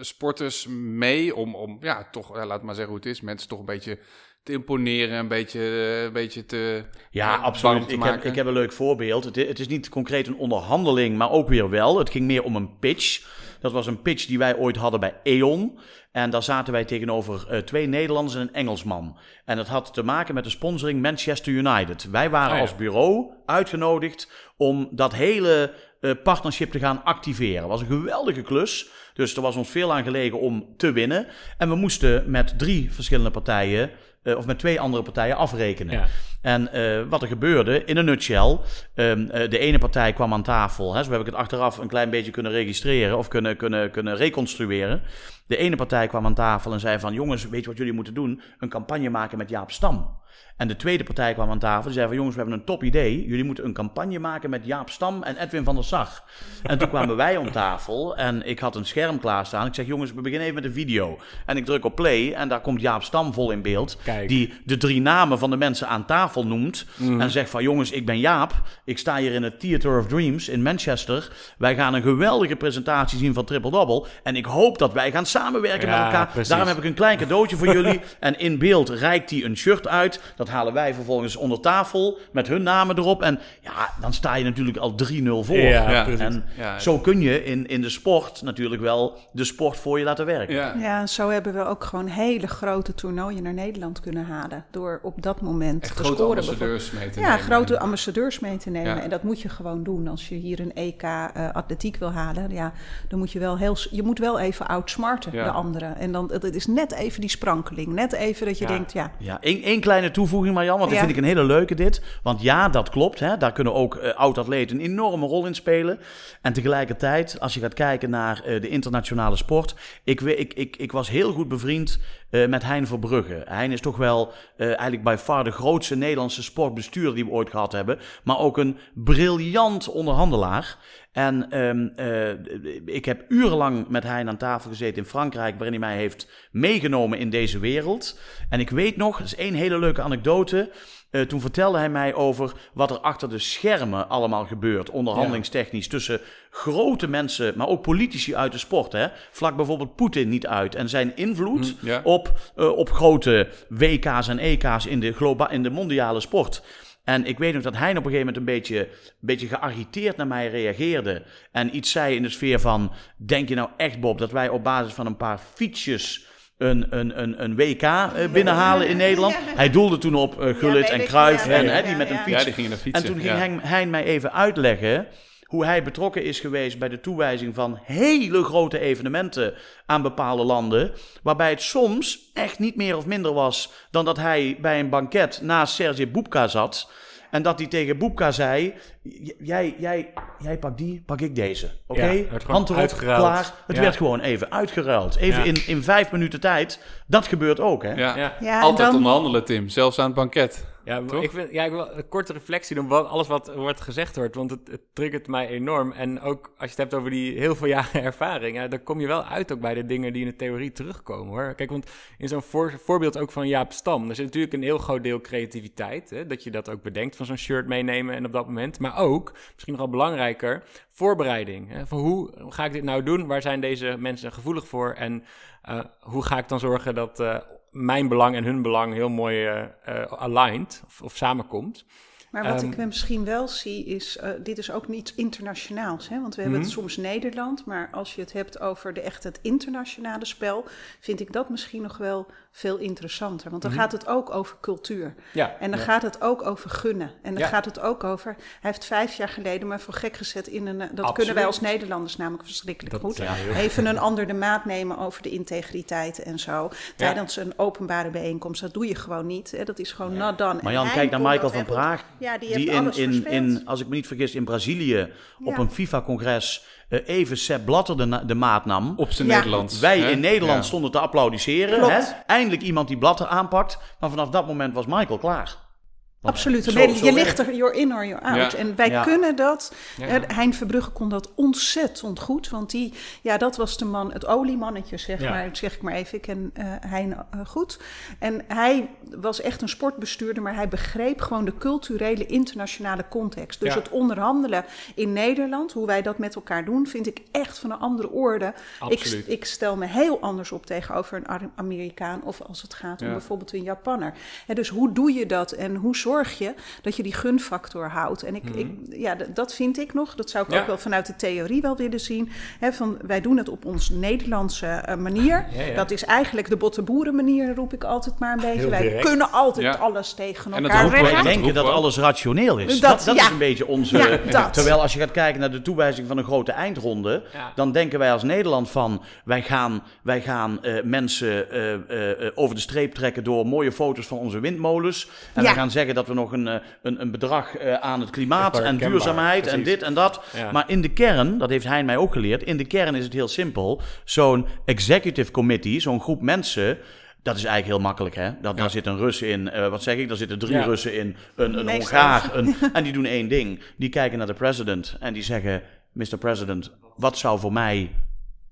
sporters mee om, om ja, toch, laat maar zeggen hoe het is, mensen toch een beetje te imponeren, een beetje, een beetje te Ja, absoluut. te Ik heb, ik heb een leuk voorbeeld. Het, het is niet concreet een onderhandeling, maar ook weer wel. Het ging meer om een pitch. Dat was een pitch die wij ooit hadden bij E.ON. En daar zaten wij tegenover eh, twee Nederlanders en een Engelsman. En dat had te maken met de sponsoring Manchester United. Wij waren Oh ja. als bureau uitgenodigd om dat hele eh, partnership te gaan activeren. Het was een geweldige klus. Dus er was ons veel aan gelegen om te winnen. En we moesten met drie verschillende partijen, eh, of met twee andere partijen, afrekenen. Ja. En eh, wat er gebeurde, in een nutshell, ehm, eh, de ene partij kwam aan tafel. Hè, zo heb ik het achteraf een klein beetje kunnen registreren of kunnen, kunnen, kunnen reconstrueren. De ene partij kwam aan tafel en zei van, jongens, weet je wat jullie moeten doen? Een campagne maken met Jaap Stam. En de tweede partij kwam aan tafel en zei van, jongens, we hebben een top idee. Jullie moeten een campagne maken met Jaap Stam en Edwin van der Sar. En toen kwamen wij om tafel en ik had een scherm klaarstaan. Ik zeg, jongens, we beginnen even met een video. En ik druk op play en daar komt Jaap Stam vol in beeld. Kijk. Die de drie namen van de mensen aan tafel noemt. En zegt van jongens, ik ben Jaap. Ik sta hier in het Theater of Dreams in Manchester. Wij gaan een geweldige presentatie zien van Triple Double. En ik hoop dat wij gaan samenwerken Ja, met elkaar. precies. Daarom heb ik een klein cadeautje voor jullie. (laughs) En in beeld reikt hij een shirt uit. Dat halen wij vervolgens onder tafel met hun namen erop. En ja, dan sta je natuurlijk al 3-0 voor. Ja. En Ja. zo kun je in, in de sport natuurlijk wel de sport voor je laten werken. Ja. Ja, en zo hebben we ook gewoon hele grote toernooien naar Nederland kunnen halen. Door op dat moment Echt te grote scoren. ambassadeurs mee te Ja, nemen. grote ambassadeurs mee te nemen. Ja. En dat moet je gewoon doen. Als je hier een EK eh, atletiek wil halen, ja, dan moet je wel heel, je moet wel even outsmarten Ja. de anderen. En dan, het is net even die sprankeling. Net even dat je Ja. denkt, ja, Ja, één, één kleine toevoeging, Marjan, want dat Ja. vind ik een hele leuke dit. Want ja, dat klopt. Hè, daar kunnen ook eh, oud-atleten een enorme rol in spelen. En tegelijkertijd, als je gaat kijken naar eh, de internationale sport. Ik, ik, ik, ik was heel goed bevriend eh, met Hein Verbrugge. Hein is toch wel eigenlijk by far de grootste Nederlandse sportbestuurder die we ooit gehad hebben. Maar ook een briljant onderhandelaar. En ehm, eh, ik heb urenlang met Hein aan tafel gezeten in Frankrijk, waarin hij mij heeft meegenomen in deze wereld. En ik weet nog, dat is één hele leuke anekdote. Eh, toen vertelde hij mij over wat er achter de schermen allemaal gebeurt, onderhandelingstechnisch, tussen grote mensen, maar ook politici uit de sport. Hè? Vlak bijvoorbeeld Poetin niet uit en zijn invloed ja. op, eh, op grote WK's en EK's in de, globa in de mondiale sport. En ik weet nog dat hij op een gegeven moment een beetje, een beetje geagiteerd naar mij reageerde. En iets zei in de sfeer van: Denk je nou echt, Bob, dat wij op basis van een paar fietsjes. Een, een, een, een WK eh, binnenhalen in Nederland. Hij doelde toen op eh, Gullit en ja, en ja, ja, die met een fiets. Ja, die gingen naar fietsen. En toen ging hij mij even uitleggen hoe hij betrokken is geweest bij de toewijzing van hele grote evenementen aan bepaalde landen. Waarbij het soms echt niet meer of minder was dan dat hij bij een banket naast Sergej Boepka zat. En dat hij tegen Boepka zei: "J- Jij, jij, jij pakt die, pak ik deze. Oké? Ja, het werd gewoon Hand erop, uitgeruild. klaar. Het Ja. werd gewoon even uitgeruild. Even Ja. in, in vijf minuten tijd. Dat gebeurt ook, hè? Ja. Ja. ja Altijd dan, onderhandelen, Tim. Zelfs aan het banket. Ja, Toch? ik vind, ja, ik wil een korte reflectie doen op alles wat wordt gezegd wordt, want het, het triggert mij enorm. En ook als je het hebt over die heel veel jaren (laughs) ervaring, ja, dan kom je wel uit ook bij de dingen die in de theorie terugkomen hoor. Kijk, want in zo'n voor- voorbeeld ook van Jaap Stam, er zit natuurlijk een heel groot deel creativiteit, hè, dat je dat ook bedenkt van zo'n shirt meenemen en op dat moment. Maar ook, misschien nogal belangrijker, voorbereiding. Hè, van hoe ga ik dit nou doen? Waar zijn deze mensen gevoelig voor? En eh, hoe ga ik dan zorgen dat eh, mijn belang en hun belang heel mooi eh, aligned of, of samenkomt? Maar wat Ehm, ik misschien wel zie is, dit is ook niet internationaals. Hè? Want we hebben Mhm. het soms Nederland, maar als je het hebt over de, echt het internationale spel, vind ik dat misschien nog wel veel interessanter. Want dan Mhm. gaat het ook over cultuur. Ja, En dan gaat het ook over gunnen. En dan Ja. gaat het ook over, hij heeft vijf jaar geleden maar voor gek gezet in een, eh, dat Absoluut. kunnen wij als Nederlanders namelijk verschrikkelijk Dat- goed. Even een (laughs) ander de maat nemen over de integriteit en zo. Tijdens een openbare bijeenkomst, dat doe je gewoon niet. Hè? Dat is gewoon not done. En Marjan, hij kijk naar Michael van. Praag. Ja, die, Die heeft in, alles in, in, als ik me niet vergis, in Brazilië op een FIFA-congres even Sepp Blatter de, maat nam. Op zijn Ja. Nederlands. Wij hè? in Nederland Ja. stonden te applaudisseren. Hè? Eindelijk iemand die Blatter aanpakt. Maar vanaf dat moment was Michael klaar. Absoluut. zo- Nee, zo je ligt er, you're in or you're out. Ja. En wij Ja. kunnen dat. Ja. Hein Verbrugge kon dat ontzettend goed. Want die, ja, dat was de man, het oliemannetje, zeg Ja. maar. Zeg ik maar even. Ik ken eh Hein eh, goed. En hij was echt een sportbestuurder, maar hij begreep gewoon de culturele internationale context. Dus Ja. het onderhandelen in Nederland, hoe wij dat met elkaar doen, vind ik echt van een andere orde. Ik, Absoluut. ik stel me heel anders op tegenover een Amerikaan of als het gaat om bijvoorbeeld een Japanner. Hè, dus hoe doe je dat en hoe zorg je dat je die gunfactor houdt? En ik, ik, ja, d- dat vind ik nog, dat zou ik Mhm. Ja. ook wel vanuit de theorie wel willen zien. Hè, van, wij doen het op ons Nederlandse eh, manier. Ja, ja. Dat is eigenlijk de bottenboeren manier, roep ik altijd maar een beetje. Heel wij direct. kunnen altijd Ja. alles tegen En dat elkaar we rekken. echt. denken dat we alles rationeel is. Dat- Dat, dat, ja. is een beetje onze... Ja, dat. Terwijl als je gaat kijken naar de toewijzing van een grote eindronde... Ja. dan denken wij als Nederland van... wij gaan, wij gaan eh, mensen eh, over de streep trekken... door mooie foto's van onze windmolens. En Ja. wij gaan zeggen dat we nog een, eh, een, een bedrag eh, aan het klimaat... En duurzaamheid en dit en dat. Ja. Maar in de kern, dat heeft hij mij ook geleerd... in de kern is het heel simpel. Zo'n executive committee, zo'n groep mensen... Dat is eigenlijk heel makkelijk, hè? Dat, Daar zit een Rus in, eh, wat zeg ik? Daar zitten drie Ja. Russen in, een, een. Hongaar, een, (laughs) en die doen één ding. Die kijken naar de president en die zeggen: Mr. President, wat zou voor mij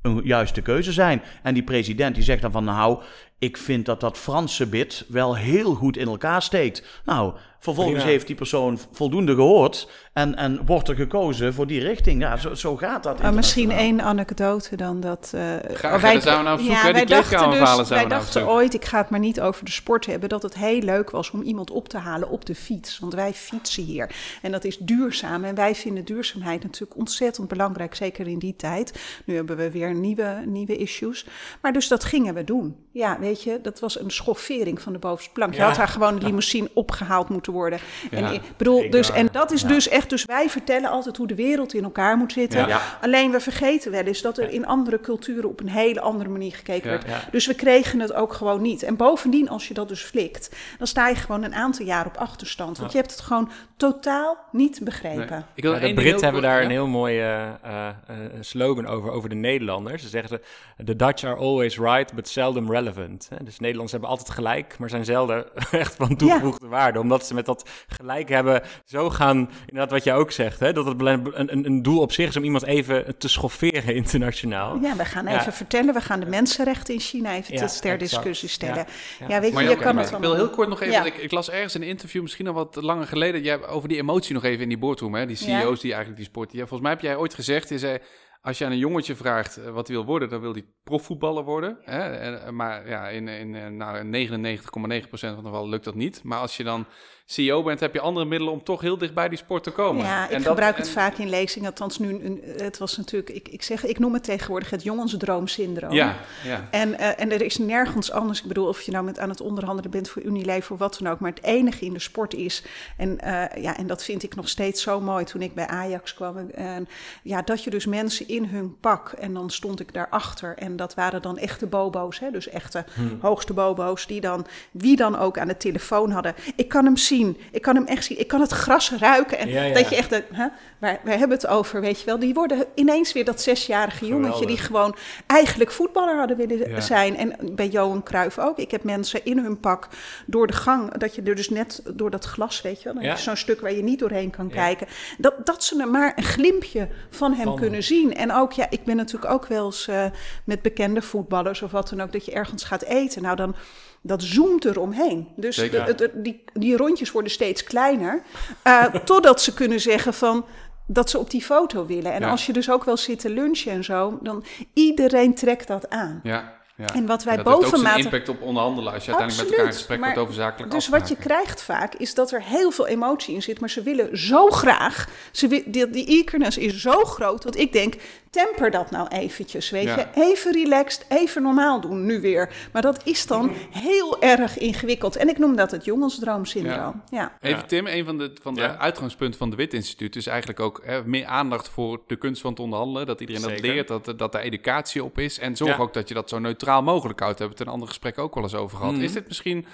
een juiste keuze zijn? En die president die zegt dan van: Nou, ik vind dat dat Franse bid wel heel goed in elkaar steekt. Nou, vervolgens Prima. heeft die persoon voldoende gehoord en, en wordt er gekozen voor die richting. Ja, zo, zo gaat dat. Uh, misschien één anekdote dan dat. eh, Graag, wij- zijn we nou op zoek, hè? Die wij dachten dus, zijn wij we nou op dachten zoek. ooit, ik ga het maar niet over de sport hebben, dat het heel leuk was om iemand op te halen op de fiets. Want wij fietsen hier. En dat is duurzaam. En wij vinden duurzaamheid natuurlijk ontzettend belangrijk, zeker in die tijd. Nu hebben we weer nieuwe, nieuwe issues. Maar dus dat gingen we doen. Ja, weet je, dat was een schoffering van de bovenste plank. Je Ja. had daar gewoon een limousine opgehaald moeten worden. En Ja. ik bedoel, dus, en dat is ja. dus echt, dus wij vertellen altijd hoe de wereld in elkaar moet zitten. Ja. Ja. Alleen we vergeten wel eens dat er in andere culturen op een hele andere manier gekeken Ja. werd. Ja. Dus we kregen het ook gewoon niet. En bovendien, als je dat dus flikt, dan sta je gewoon een aantal jaar op achterstand. Want je hebt het gewoon totaal niet begrepen. Nee. Ik wil de Britten hebben daar ja? een heel mooie eh, eh, eh, slogan over, over de Nederlanders. Ze zeggen ze, the Dutch are always right, but seldom relevant. Hè, Dus Nederlanders hebben altijd gelijk, maar zijn zelden (laughs) echt van toegevoegde waarde. Omdat ze met dat gelijk hebben zo gaan, inderdaad wat jij ook zegt, hè, dat het een, een, een doel op zich is om iemand even te schofferen internationaal. Ja, we gaan Ja. even vertellen, we gaan de mensenrechten in China even Ja, ter discussie stellen. Ja. Ja, Ja. weet je, Maar je kan ik het wil allemaal heel doen. kort nog even, Ja. ik, ik las ergens in een interview, misschien al wat langer geleden, jij, over die emotie nog even in die boardroom, hè? die Ja. CEO's die eigenlijk die sport. Ja, volgens mij heb jij ooit gezegd, je zei, als je aan een jongetje vraagt eh, wat hij wil worden, dan wil hij profvoetballer worden. Hè? En, maar ja, in, in eh, nou, 99,9% van de gevallen lukt dat niet. Maar als je dan CEO bent, heb je andere middelen om toch heel dicht bij die sport te komen. Ja, ik En dat- gebruik het en- vaak in lezingen. Althans, nu, het was natuurlijk, ik, ik, zeg, ik noem het tegenwoordig het jongensdroomsyndroom. Ja, ja. En, eh, en er is nergens anders. Ik bedoel, of je nou met aan het onderhandelen bent voor Unilever of wat dan ook. Maar het enige in de sport is. En, eh, ja, en dat vind ik nog steeds zo mooi toen ik bij Ajax kwam. En, ja, dat je dus mensen in hun pak. En dan stond ik daarachter. En dat waren dan echte bobo's. Hè? Dus echte hoogste bobo's. Die dan, wie dan ook aan de telefoon hadden. Ik kan hem zien zien. Ik kan hem echt zien. Ik kan het gras ruiken. En Ja, ja. dat je echt, de, hè, waar, waar hebben we het over, weet je wel? Die worden ineens weer dat zesjarige jongetje die Geweldig. gewoon eigenlijk voetballer hadden willen Ja. zijn. En bij Johan Cruijff ook. Ik heb mensen in hun pak door de gang, dat je er dus net door dat glas, weet je wel, dan zo'n stuk waar je niet doorheen kan kijken. Dat, dat ze er maar een glimpje van hem Van kunnen zien. En ook, ja, ik ben natuurlijk ook wel eens eh, met bekende voetballers of wat dan ook, dat je ergens gaat eten. Nou, dan dat zoomt er omheen. Dus de- die, die rondjes worden steeds kleiner. eh, (laughs) totdat ze kunnen zeggen van dat ze op die foto willen. En Ja. als je dus ook wel zit te lunchen en zo, dan iedereen trekt dat aan. Ja, ja. En wat wij dat heeft ook zijn impact op onderhandelen als je uiteindelijk met elkaar in gesprek maar wordt over zakelijk Dus wat je krijgt vaak is dat er heel veel emotie in zit, maar ze willen zo graag. Ze die, die eagerness is zo groot dat ik denk: temper dat nou eventjes, weet Ja. je? Even relaxed, even normaal doen nu weer. Maar dat is dan heel erg ingewikkeld. En ik noem dat het jongensdroomsyndroom. Ja. Even. Tim, een van de, van de Ja. uitgangspunten van de Wit Instituut is eigenlijk ook hè, meer aandacht voor de kunst van het onderhandelen. Dat iedereen dat leert, dat, dat er educatie op is. En zorg Ja. ook dat je dat zo neutraal mogelijk houdt. Daar hebben we het in een ander gesprek ook wel eens over gehad. Mhm. Is dit misschien,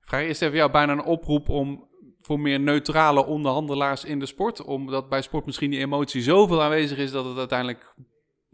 vraag eerst even jou, bijna een oproep om voor meer neutrale onderhandelaars in de sport? Omdat bij sport misschien die emotie zoveel aanwezig is dat het uiteindelijk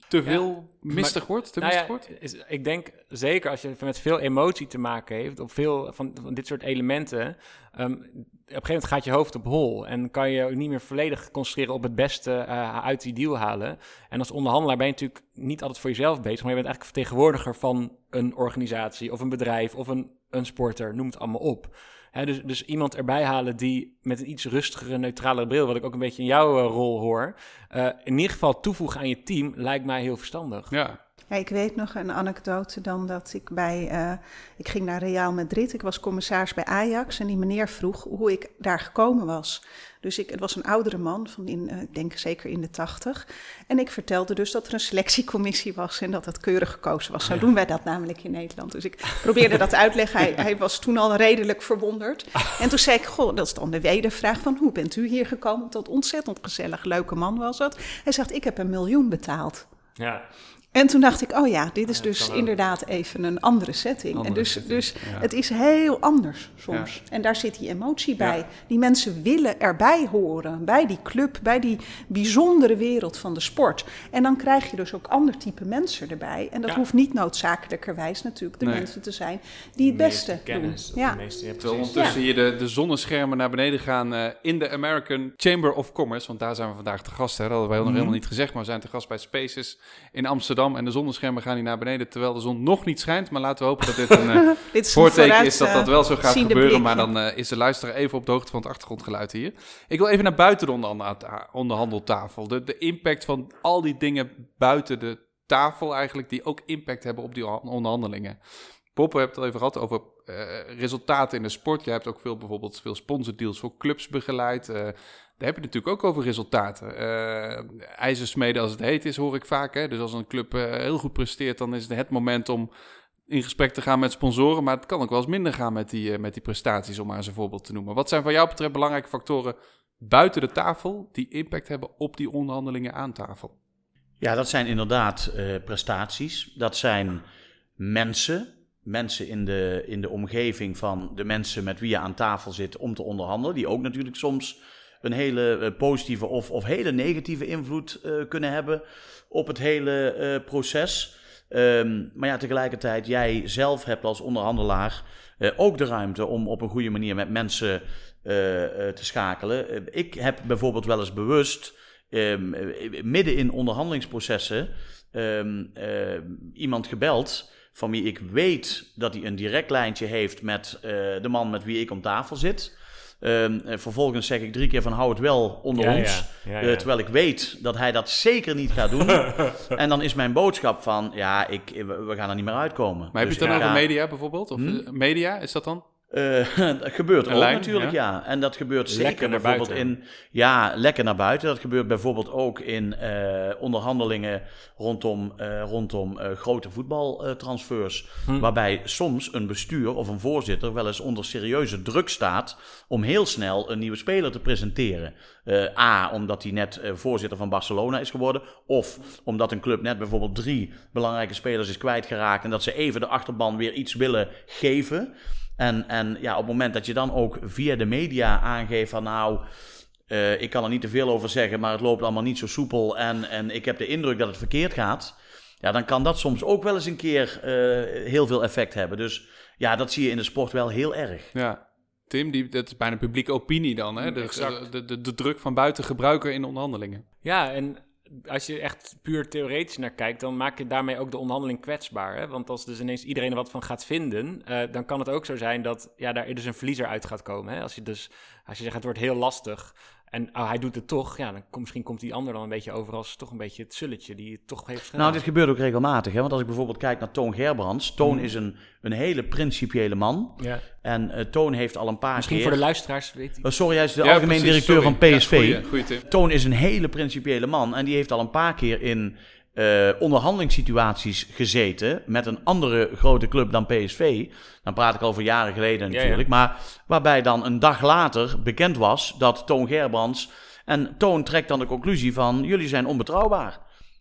te veel mistig wordt? Te Nou ja, wordt? is- ik denk zeker als je met veel emotie te maken heeft, op veel van, van dit soort elementen, ehm, op een gegeven moment gaat je hoofd op hol en kan je ook niet meer volledig concentreren op het beste eh, uit die deal halen. En als onderhandelaar ben je natuurlijk niet altijd voor jezelf bezig, maar je bent eigenlijk vertegenwoordiger van een organisatie of een bedrijf of een, een sporter, noem het allemaal op. Dus, dus iemand erbij halen die met een iets rustigere, neutralere bril, wat ik ook een beetje in jouw eh, rol hoor, eh, in ieder geval toevoegen aan je team, lijkt mij heel verstandig. Ja, Ja, ik weet nog een anekdote dan dat ik bij... eh, ik ging naar Real Madrid, ik was commissaris bij Ajax... en die meneer vroeg hoe ik daar gekomen was. Dus ik, het was een oudere man, van in, eh, ik denk zeker in de tachtig. En ik vertelde dus dat er een selectiecommissie was... en dat het keurig gekozen was. Zo doen wij dat namelijk in Nederland. Dus ik probeerde dat uit te leggen. Hij, hij was toen al redelijk verwonderd. En toen zei ik, goh, dat is dan de wedervraag van... hoe bent u hier gekomen? Dat ontzettend gezellig, leuke man was dat. Hij zegt, ik heb een miljoen betaald. Ja. En toen dacht ik, oh ja, dit is Ja, dus inderdaad even een andere setting. Andere en dus, setting, dus ja. het is heel anders soms. En daar zit die emotie bij. Ja. Die mensen willen erbij horen, bij die club, bij die bijzondere wereld van de sport. En dan krijg je dus ook ander type mensen erbij. En dat Ja. hoeft niet noodzakelijkerwijs natuurlijk de Nee. mensen te zijn die het beste kennis. doen. Ja. De meeste, ja, Terwijl ondertussen hier de, de zonneschermen naar beneden gaan eh, in de American Chamber of Commerce. Want daar zijn we vandaag te gast. Hè. Dat hadden wij nog Mhm. helemaal niet gezegd. Maar we zijn te gast bij Spaces in Amsterdam. En de zonneschermen gaan hier naar beneden terwijl de zon nog niet schijnt. Maar laten we hopen dat dit een (laughs) eh, Dit is voorteken vooruit, is dat eh, dat wel zo gaat gebeuren. Maar dan eh, is de luisteraar even op de hoogte van het achtergrondgeluid hier. Ik wil even naar buiten de onderhandel- onderhandeltafel. De, de impact van al die dingen buiten de tafel eigenlijk. Die ook impact hebben op die onderhandelingen. Poppen hebt het al even gehad over eh, resultaten in de sport. Je hebt ook veel bijvoorbeeld veel sponsordeals voor clubs begeleid. Eh, daar heb je natuurlijk ook over resultaten. Eh ijzersmeden als het heet is, hoor ik vaak. Hè? Dus als een club eh, heel goed presteert, dan is het het moment om in gesprek te gaan met sponsoren. Maar het kan ook wel eens minder gaan met die, eh, met die prestaties, om maar eens een voorbeeld te noemen. Wat zijn van jou betreft belangrijke factoren buiten de tafel die impact hebben op die onderhandelingen aan tafel? Ja, dat zijn inderdaad prestaties. Dat zijn mensen. Mensen in de, in de omgeving van de mensen met wie je aan tafel zit om te onderhandelen. Die ook natuurlijk soms een hele eh, positieve of, of hele negatieve invloed eh, kunnen hebben op het hele eh, proces. Ehm, maar ja, tegelijkertijd, jij zelf hebt als onderhandelaar ook de ruimte om op een goede manier met mensen te schakelen. Ik heb bijvoorbeeld wel eens bewust ehm, eh, midden in onderhandelingsprocessen ehm, eh, iemand gebeld van wie ik weet dat hij een direct lijntje heeft met de man met wie ik om tafel zit. Ehm, eh, vervolgens zeg ik drie keer van hou het wel onder Ja, ons. ja, ja, Eh, terwijl ik weet dat hij dat zeker niet gaat doen. (laughs) en dan is mijn boodschap van ja, ik, we, gaan er niet meer uitkomen. Maar heb Dus je het dan over ga- media bijvoorbeeld? Of Hm? eh, media, is dat dan? Eh, (laughs) dat gebeurt Een ook lijn, natuurlijk, ja. ja. En dat gebeurt Lekker zeker naar bijvoorbeeld buiten. in... Ja, lekker naar buiten. Dat gebeurt bijvoorbeeld ook in eh, onderhandelingen rondom, eh, rondom eh, grote voetbaltransfers. Hm. Waarbij soms een bestuur of een voorzitter wel eens onder serieuze druk staat... om heel snel een nieuwe speler te presenteren. Eh, A, omdat hij net voorzitter van Barcelona is geworden. Of omdat een club net bijvoorbeeld drie belangrijke spelers is kwijtgeraakt... en dat ze even de achterban weer iets willen geven... En, en ja, op het moment dat je dan ook via de media aangeeft van nou, eh, ik kan er niet te veel over zeggen, maar het loopt allemaal niet zo soepel en, en ik heb de indruk dat het verkeerd gaat. Ja, dan kan dat soms ook wel eens een keer eh, heel veel effect hebben. Dus ja, dat zie je in de sport wel heel erg. Ja. Tim, die, dat is bijna publieke opinie dan, hè? Mm, De, exact. de, de, de druk van buiten gebruiker in onderhandelingen. Ja, en als je echt puur theoretisch naar kijkt, dan maak je daarmee ook de onderhandeling kwetsbaar. Hè? Want als dus ineens iedereen er wat van gaat vinden, eh, dan kan het ook zo zijn dat ja, daar dus een verliezer uit gaat komen. Hè? Als je dus als je zegt het wordt heel lastig en oh, hij doet het toch, ja, dan kom, misschien komt die ander dan een beetje over als toch een beetje het zulletje die het toch heeft gedaan. Nou, dit gebeurt ook regelmatig. Hè? Want als ik bijvoorbeeld kijk naar Toon Gerbrands. Toon Mhm. is een, een hele principiële man. ja. En eh, Toon heeft al een paar Misschien keer... voor de luisteraars weet ik. Oh, sorry, hij is de Ja, algemeen precies, directeur sorry. van Ja, PSV. goeie, goeie Tim. Toon is een hele principiële man en die heeft al een paar keer in eh, onderhandelingssituaties gezeten met een andere grote club dan PSV. Dan praat ik al voor jaren geleden Ja, natuurlijk. Maar waarbij dan een dag later bekend was dat Toon Gerbrands... En Toon trekt dan de conclusie van, jullie zijn onbetrouwbaar.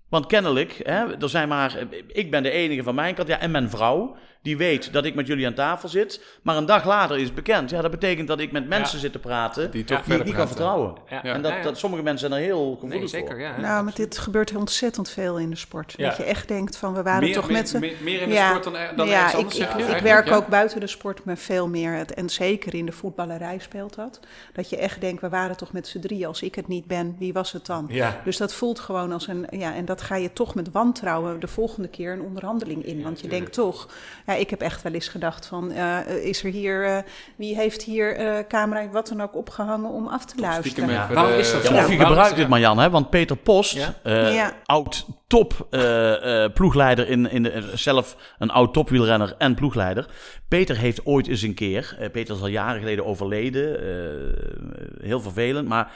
Want kennelijk, hè, er zijn maar, ik ben de enige van mijn kant, ja, en mijn vrouw, die weet dat ik met jullie aan tafel zit. Maar een dag later is het bekend. Ja, dat betekent dat ik met mensen zit te praten Die die, toch Ja, verder die kan vertrouwen. En dat, dat sommige mensen zijn er heel gevoelig Nee, zeker, voor. ja. Nou, maar dit gebeurt ontzettend veel in de sport. Ja. Dat je echt denkt van, we waren Meer, toch meer, met z'n... meer, meer in de Ja, sport dan, dan ja, ergens ik, ik, ik werk ja? ook buiten de sport, maar veel meer. Het, en zeker in de voetballerij speelt dat. Dat je echt denkt, we waren toch met z'n drie. Als ik het niet ben, wie was het dan? Ja. Dus dat voelt gewoon als een... Ja, en dat ga je toch met wantrouwen de volgende keer een onderhandeling in. Want je denkt toch... Ja, ik heb echt wel eens gedacht van... eh, is er hier... eh, wie heeft hier eh camera, wat dan ook, opgehangen om af te luisteren? Even Waarom is dat Ja, of je gebruikt dit, Marjan, hè? want Peter Post, Ja? eh, Ja. oud top eh, eh, ploegleider, in, in de, zelf een oud topwielrenner en ploegleider. Peter heeft ooit eens een keer, eh, Peter is al jaren geleden overleden, eh, heel vervelend, maar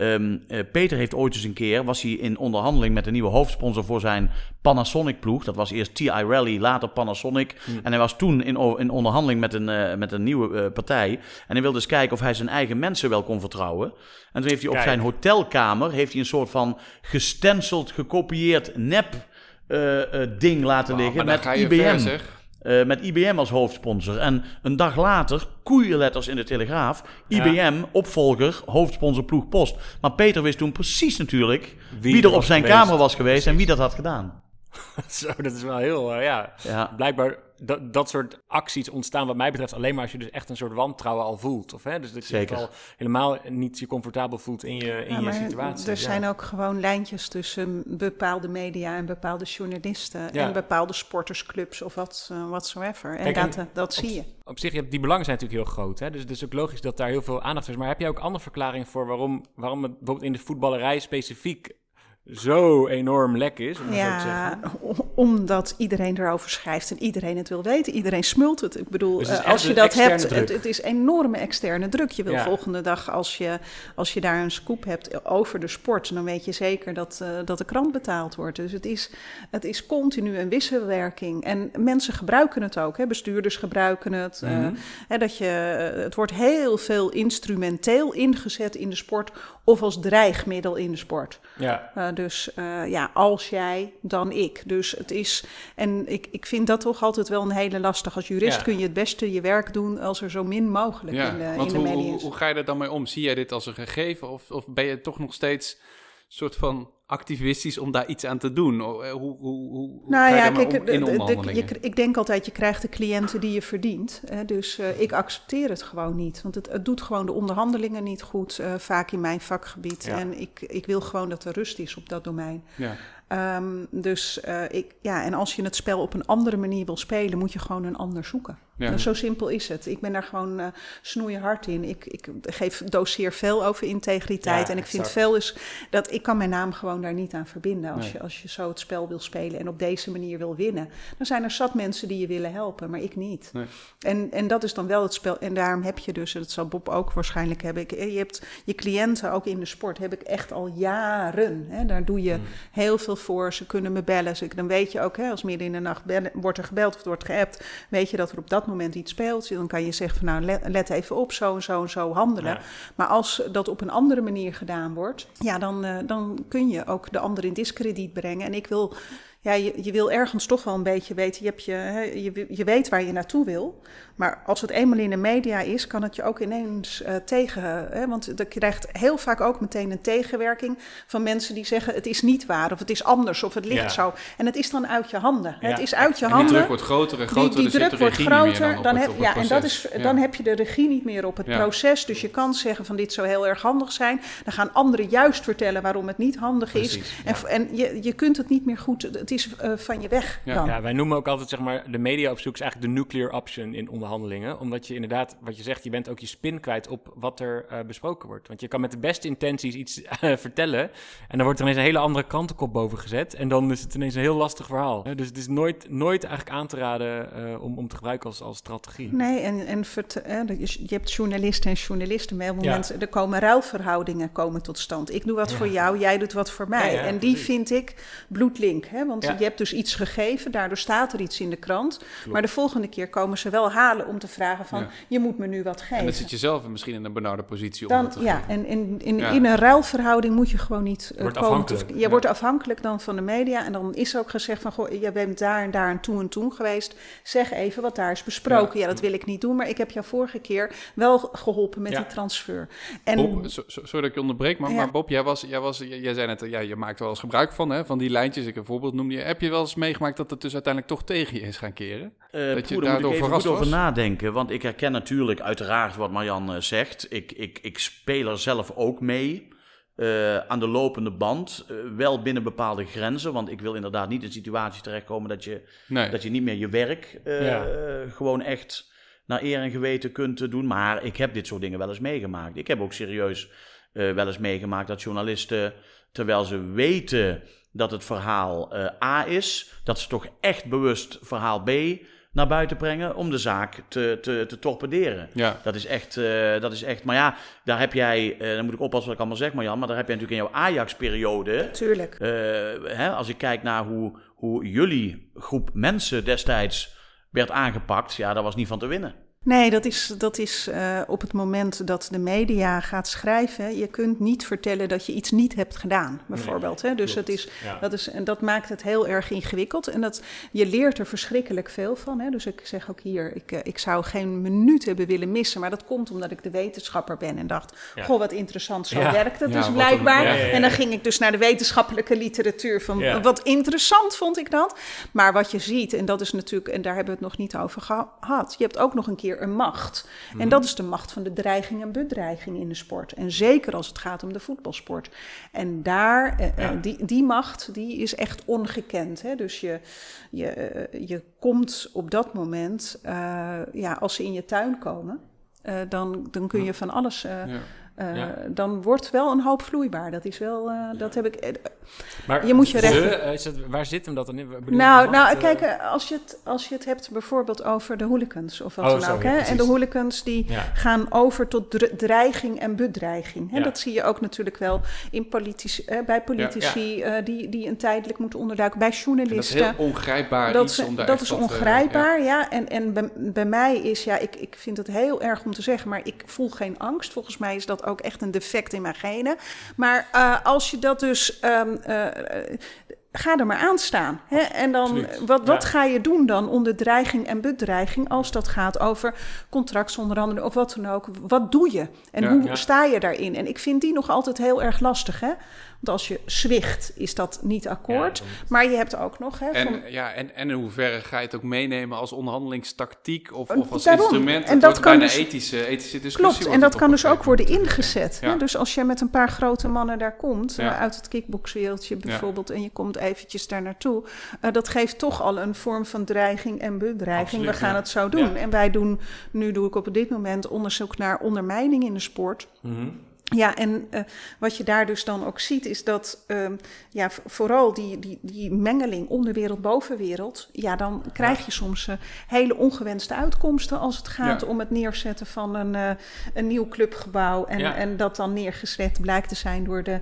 ehm, eh, Peter heeft ooit eens een keer, was hij in onderhandeling met de nieuwe hoofdsponsor voor zijn Panasonic ploeg. Dat was eerst TI Rally, later Panasonic. En hij was toen in, in onderhandeling met een, eh, met een nieuwe eh, partij. En hij wilde eens kijken of hij zijn eigen mensen wel kon vertrouwen. En toen heeft hij op Kijk. zijn hotelkamer heeft hij een soort van gestenceld, gekopieerd nep ding laten liggen met IBM. ver, Eh, met IBM als hoofdsponsor. En een dag later, koeienletters in de Telegraaf. Ja. IBM, opvolger, hoofdsponsor ploeg Post. Maar Peter wist toen precies natuurlijk wie, Wie er op zijn geweest. kamer was geweest en wie dat had gedaan. (laughs) Zo, dat is wel heel, eh, ja. Ja. Blijkbaar dat, dat soort acties ontstaan wat mij betreft alleen maar als je dus echt een soort wantrouwen al voelt. Of, hè? Dus dat je Zeker. het al helemaal niet je comfortabel voelt in je, in Ja, je situatie. Er Ja. zijn ook gewoon lijntjes tussen bepaalde media en bepaalde journalisten Ja. en bepaalde sportersclubs of wat uh, whatsoever. En Kijk, en dat, eh, dat zie je. Op zich, je hebt- die belangen zijn natuurlijk heel groot. Hè? Dus het is ook logisch dat daar heel veel aandacht is. Maar heb jij ook andere verklaringen voor waarom, waarom het bijvoorbeeld in de voetballerij specifiek zo enorm lek is? Om Ja, omdat iedereen erover schrijft en iedereen het wil weten. Iedereen smult het. Ik bedoel, Dus het eh, als je dat hebt, het, het is enorme externe druk. Je wil Ja. volgende dag, als je, als je daar een scoop hebt over de sport, dan weet je zeker dat, eh, dat de krant betaald wordt. Dus het is, het is continu een wisselwerking. En mensen gebruiken het ook. Hè. Bestuurders gebruiken het. eh, Mhm. hè, dat je, het wordt heel veel instrumenteel ingezet in de sport of als dreigmiddel in de sport. Ja. Uh, dus uh, ja, als jij, dan ik. Dus het is, en ik, ik vind dat toch altijd wel een hele lastig. Als jurist Ja. kun je het beste je werk doen als er zo min mogelijk Ja, in de, want in de hoe, media hoe, is. hoe ga je er dan mee om? Zie jij dit als een gegeven of, of ben je toch nog steeds soort van activistisch om daar iets aan te doen? O, eh, Hoe, hoe, hoe, Nou ja, kijk, om in de- je, ik denk altijd, je krijgt de cliënten die je verdient. Hè, dus uh, ik accepteer het gewoon niet. Want het, het doet gewoon de onderhandelingen niet goed, uh, vaak in mijn vakgebied. Ja. En ik, ik wil gewoon dat er rust is op dat domein. ja. Um, dus uh, ik, ja, en als je het spel op een andere manier wil spelen, moet je gewoon een ander zoeken. Ja. Zo simpel is het. Ik ben daar gewoon uh, snoeien hard in. Ik, ik geef doseer veel over integriteit. Ja, en ik vind veel is dat ik kan mijn naam gewoon daar niet aan verbinden. Als, Nee. je, als je zo het spel wil spelen en op deze manier wil winnen, dan zijn er zat mensen die je willen helpen, maar ik niet. Nee. En, en dat is dan wel het spel. En daarom heb je dus, en dat zal Bob ook waarschijnlijk hebben. Ik, je hebt je cliënten ook in de sport, heb ik echt al jaren. Hè, daar doe Mm. je heel veel voor. Ze kunnen me bellen. Ze, dan weet je ook, hè, als midden in de nacht bellen, wordt er gebeld of wordt geappt, weet je dat er op dat moment iets speelt. Dan kan je zeggen van nou, let, let even op, zo en zo en zo handelen. Ja. Maar als dat op een andere manier gedaan wordt, ja, dan, uh, dan kun je ook de ander in discrediet brengen. En ik wil ja, je, je wil ergens toch wel een beetje weten. Je, hebt je, hè, je, je weet waar je naartoe wil. Maar als het eenmaal in de media is, kan het je ook ineens uh, tegen. Hè, want je krijgt heel vaak ook meteen een tegenwerking van mensen die zeggen: het is niet waar, of het is anders, of het ligt Ja. zo. En het is dan uit je handen. Ja. Het is uit je En die handen. druk wordt groter en groter, Die, die dus druk wordt groter, dan, heb, ja, en dat is, dan heb je de regie niet meer op het proces. Dus je kan zeggen van dit zou heel erg handig zijn. Dan gaan anderen juist vertellen waarom het niet handig is. En, en je, je kunt het niet meer goed, is eh, van je weg Ja. dan. Ja, wij noemen ook altijd zeg maar de media op zoek is eigenlijk de nuclear option in onderhandelingen. Omdat je inderdaad, wat je zegt, je bent ook je spin kwijt op wat er eh, besproken wordt. Want je kan met de beste intenties iets (laughs) eh, vertellen en dan wordt er ineens een hele andere krantenkop boven gezet. En dan is het ineens een heel lastig verhaal. Hè, Dus het is nooit, nooit eigenlijk aan te raden eh, om, om te gebruiken als, als strategie. Nee, en, en je hebt journalisten en journalisten. Maar op het Ja. moment, er komen ruilverhoudingen komen tot stand. Ik doe wat Ja. voor jou, jij doet wat voor mij. Ja, ja, en die precies. vind ik bloedlink. Hè? Want Ja. je hebt dus iets gegeven, daardoor staat er iets in de krant. Maar de volgende keer komen ze wel halen om te vragen van... Ja. je moet me nu wat En geven. dan zit je zelf misschien in een benauwde positie om Dan, dat te ja, geven. en in, in, Ja. in een ruilverhouding moet je gewoon niet eh, Wordt komen. afhankelijk, je wordt afhankelijk dan van de media. En dan is ook gezegd van, goh, je bent daar en daar en toen en toen geweest. Zeg even wat daar is besproken. Ja, dat wil ik niet doen, maar ik heb jou vorige keer wel geholpen met die transfer. En Bob, so- so- sorry dat ik je onderbreek, maar, Bob, jij, was, jij, was, jij, zei net, ja, je maakt er wel eens gebruik van, hè, van die lijntjes. Ik een voorbeeld noemde je. Heb je wel eens meegemaakt dat het dus uiteindelijk toch tegen je is gaan keren? Eh Dat je poeh, daar moet daardoor ik even goed over was? nadenken. Want ik herken natuurlijk uiteraard wat Marjan eh, zegt. Ik, ik, ik speel er zelf ook mee. eh, aan de lopende band. wel binnen bepaalde grenzen. Want ik wil inderdaad niet in een situatie terechtkomen dat je, Nee. dat je niet meer je werk Ja. gewoon echt naar eer en geweten kunt doen. Maar ik heb dit soort dingen wel eens meegemaakt. Ik heb ook serieus wel eens meegemaakt dat journalisten, terwijl ze weten dat het verhaal eh, A is, dat ze toch echt bewust verhaal B naar buiten brengen om de zaak te, te, te torpederen. Ja. Dat is, echt, eh, dat is echt, maar ja, daar heb jij, eh, dan moet ik oppassen wat ik allemaal zeg, Marjan, maar daar heb jij natuurlijk in jouw Ajax-periode, Tuurlijk. eh, hè, als ik kijk naar hoe, hoe jullie groep mensen destijds werd aangepakt, ja, dat was niet van te winnen. Nee, dat is, dat is eh, op het moment dat de media gaat schrijven. Je kunt niet vertellen dat je iets niet hebt gedaan, bijvoorbeeld. hè? Dus het is, Ja. dat is, en dat maakt het heel erg ingewikkeld. En dat, je leert er verschrikkelijk veel van. Hè? Dus ik zeg ook hier, ik, eh, ik zou geen minuut hebben willen missen. Maar dat komt omdat ik de wetenschapper ben en dacht... Ja. goh, wat interessant, zo Ja. werkt het Ja, dus blijkbaar. een- ja, ja, ja. En dan ging ik dus naar de wetenschappelijke literatuur van... Ja. wat interessant vond ik dat. Maar wat je ziet, en dat is natuurlijk... en daar hebben we het nog niet over gehad... je hebt ook nog een keer een macht... En dat is de macht van de dreiging en bedreiging in de sport. En zeker als het gaat om de voetbalsport. En daar, eh, eh, Ja. die, die macht, die is echt ongekend. Hè? Dus je, je, eh, je komt op dat moment, ja, als ze in je tuin komen, dan, dan kun je van alles. Ja. Eh, Ja. Dan wordt wel een hoop vloeibaar. Dat is wel, eh, dat heb ik. eh, Maar Je moet je waar zit hem dat dan in? Bedoel, Nou, nou macht, kijk, als je, het, als je het hebt bijvoorbeeld over de hooligans of wat Oh, dan ook. hè? precies. En de hooligans die Ja. gaan over tot dre- dreiging en bedreiging. Hè? Dat zie je ook natuurlijk wel in politici, bij politici die, die een tijdelijk moeten onderduiken, bij En dat is journalisten. heel ongrijpbaar Dat, iets is- om daar dat is ongrijpbaar, ja. En, en bij, bij mij is, ja, ik, ik vind het heel erg om te zeggen, maar ik voel geen angst. Volgens mij is dat ook echt een defect in mijn genen. Maar eh, als je dat dus. ehm, eh, eh, Ga er maar aan staan. Hè? En dan, wat, wat Ja. ga je doen dan onder dreiging en bedreiging als dat gaat over contractsonderhandeling of wat dan ook? Wat doe je en Ja. hoe Ja. sta je daarin? En ik vind die nog altijd heel erg lastig. Hè? Want als je zwicht, is dat niet akkoord. Ja, maar je hebt ook nog. Hè, van- En, ja, en, en in hoeverre ga je het ook meenemen als onderhandelingstactiek of, of als Daarom. instrument? En dat kan bijna dus- ethische, ethische discussie. Klopt, en dat kan dus ook worden ingezet. Ja. Hè? Dus als je met een paar grote mannen daar komt, Ja. eh, uit het kickboxwereldje bijvoorbeeld, en je komt eventjes daar naartoe, eh, dat geeft toch al een vorm van dreiging en bedreiging. Absoluut, We gaan het zo doen. En wij doen, nu doe ik op dit moment onderzoek naar ondermijning in de sport. Mhm. Ja, en eh, wat je daar dus dan ook ziet, is dat ehm, ja, vooral die, die, die mengeling onderwereld, bovenwereld, ja, dan krijg je soms eh, hele ongewenste uitkomsten als het gaat Ja. om het neerzetten van een, eh, een nieuw clubgebouw. En, Ja. en dat dan neergezet blijkt te zijn door de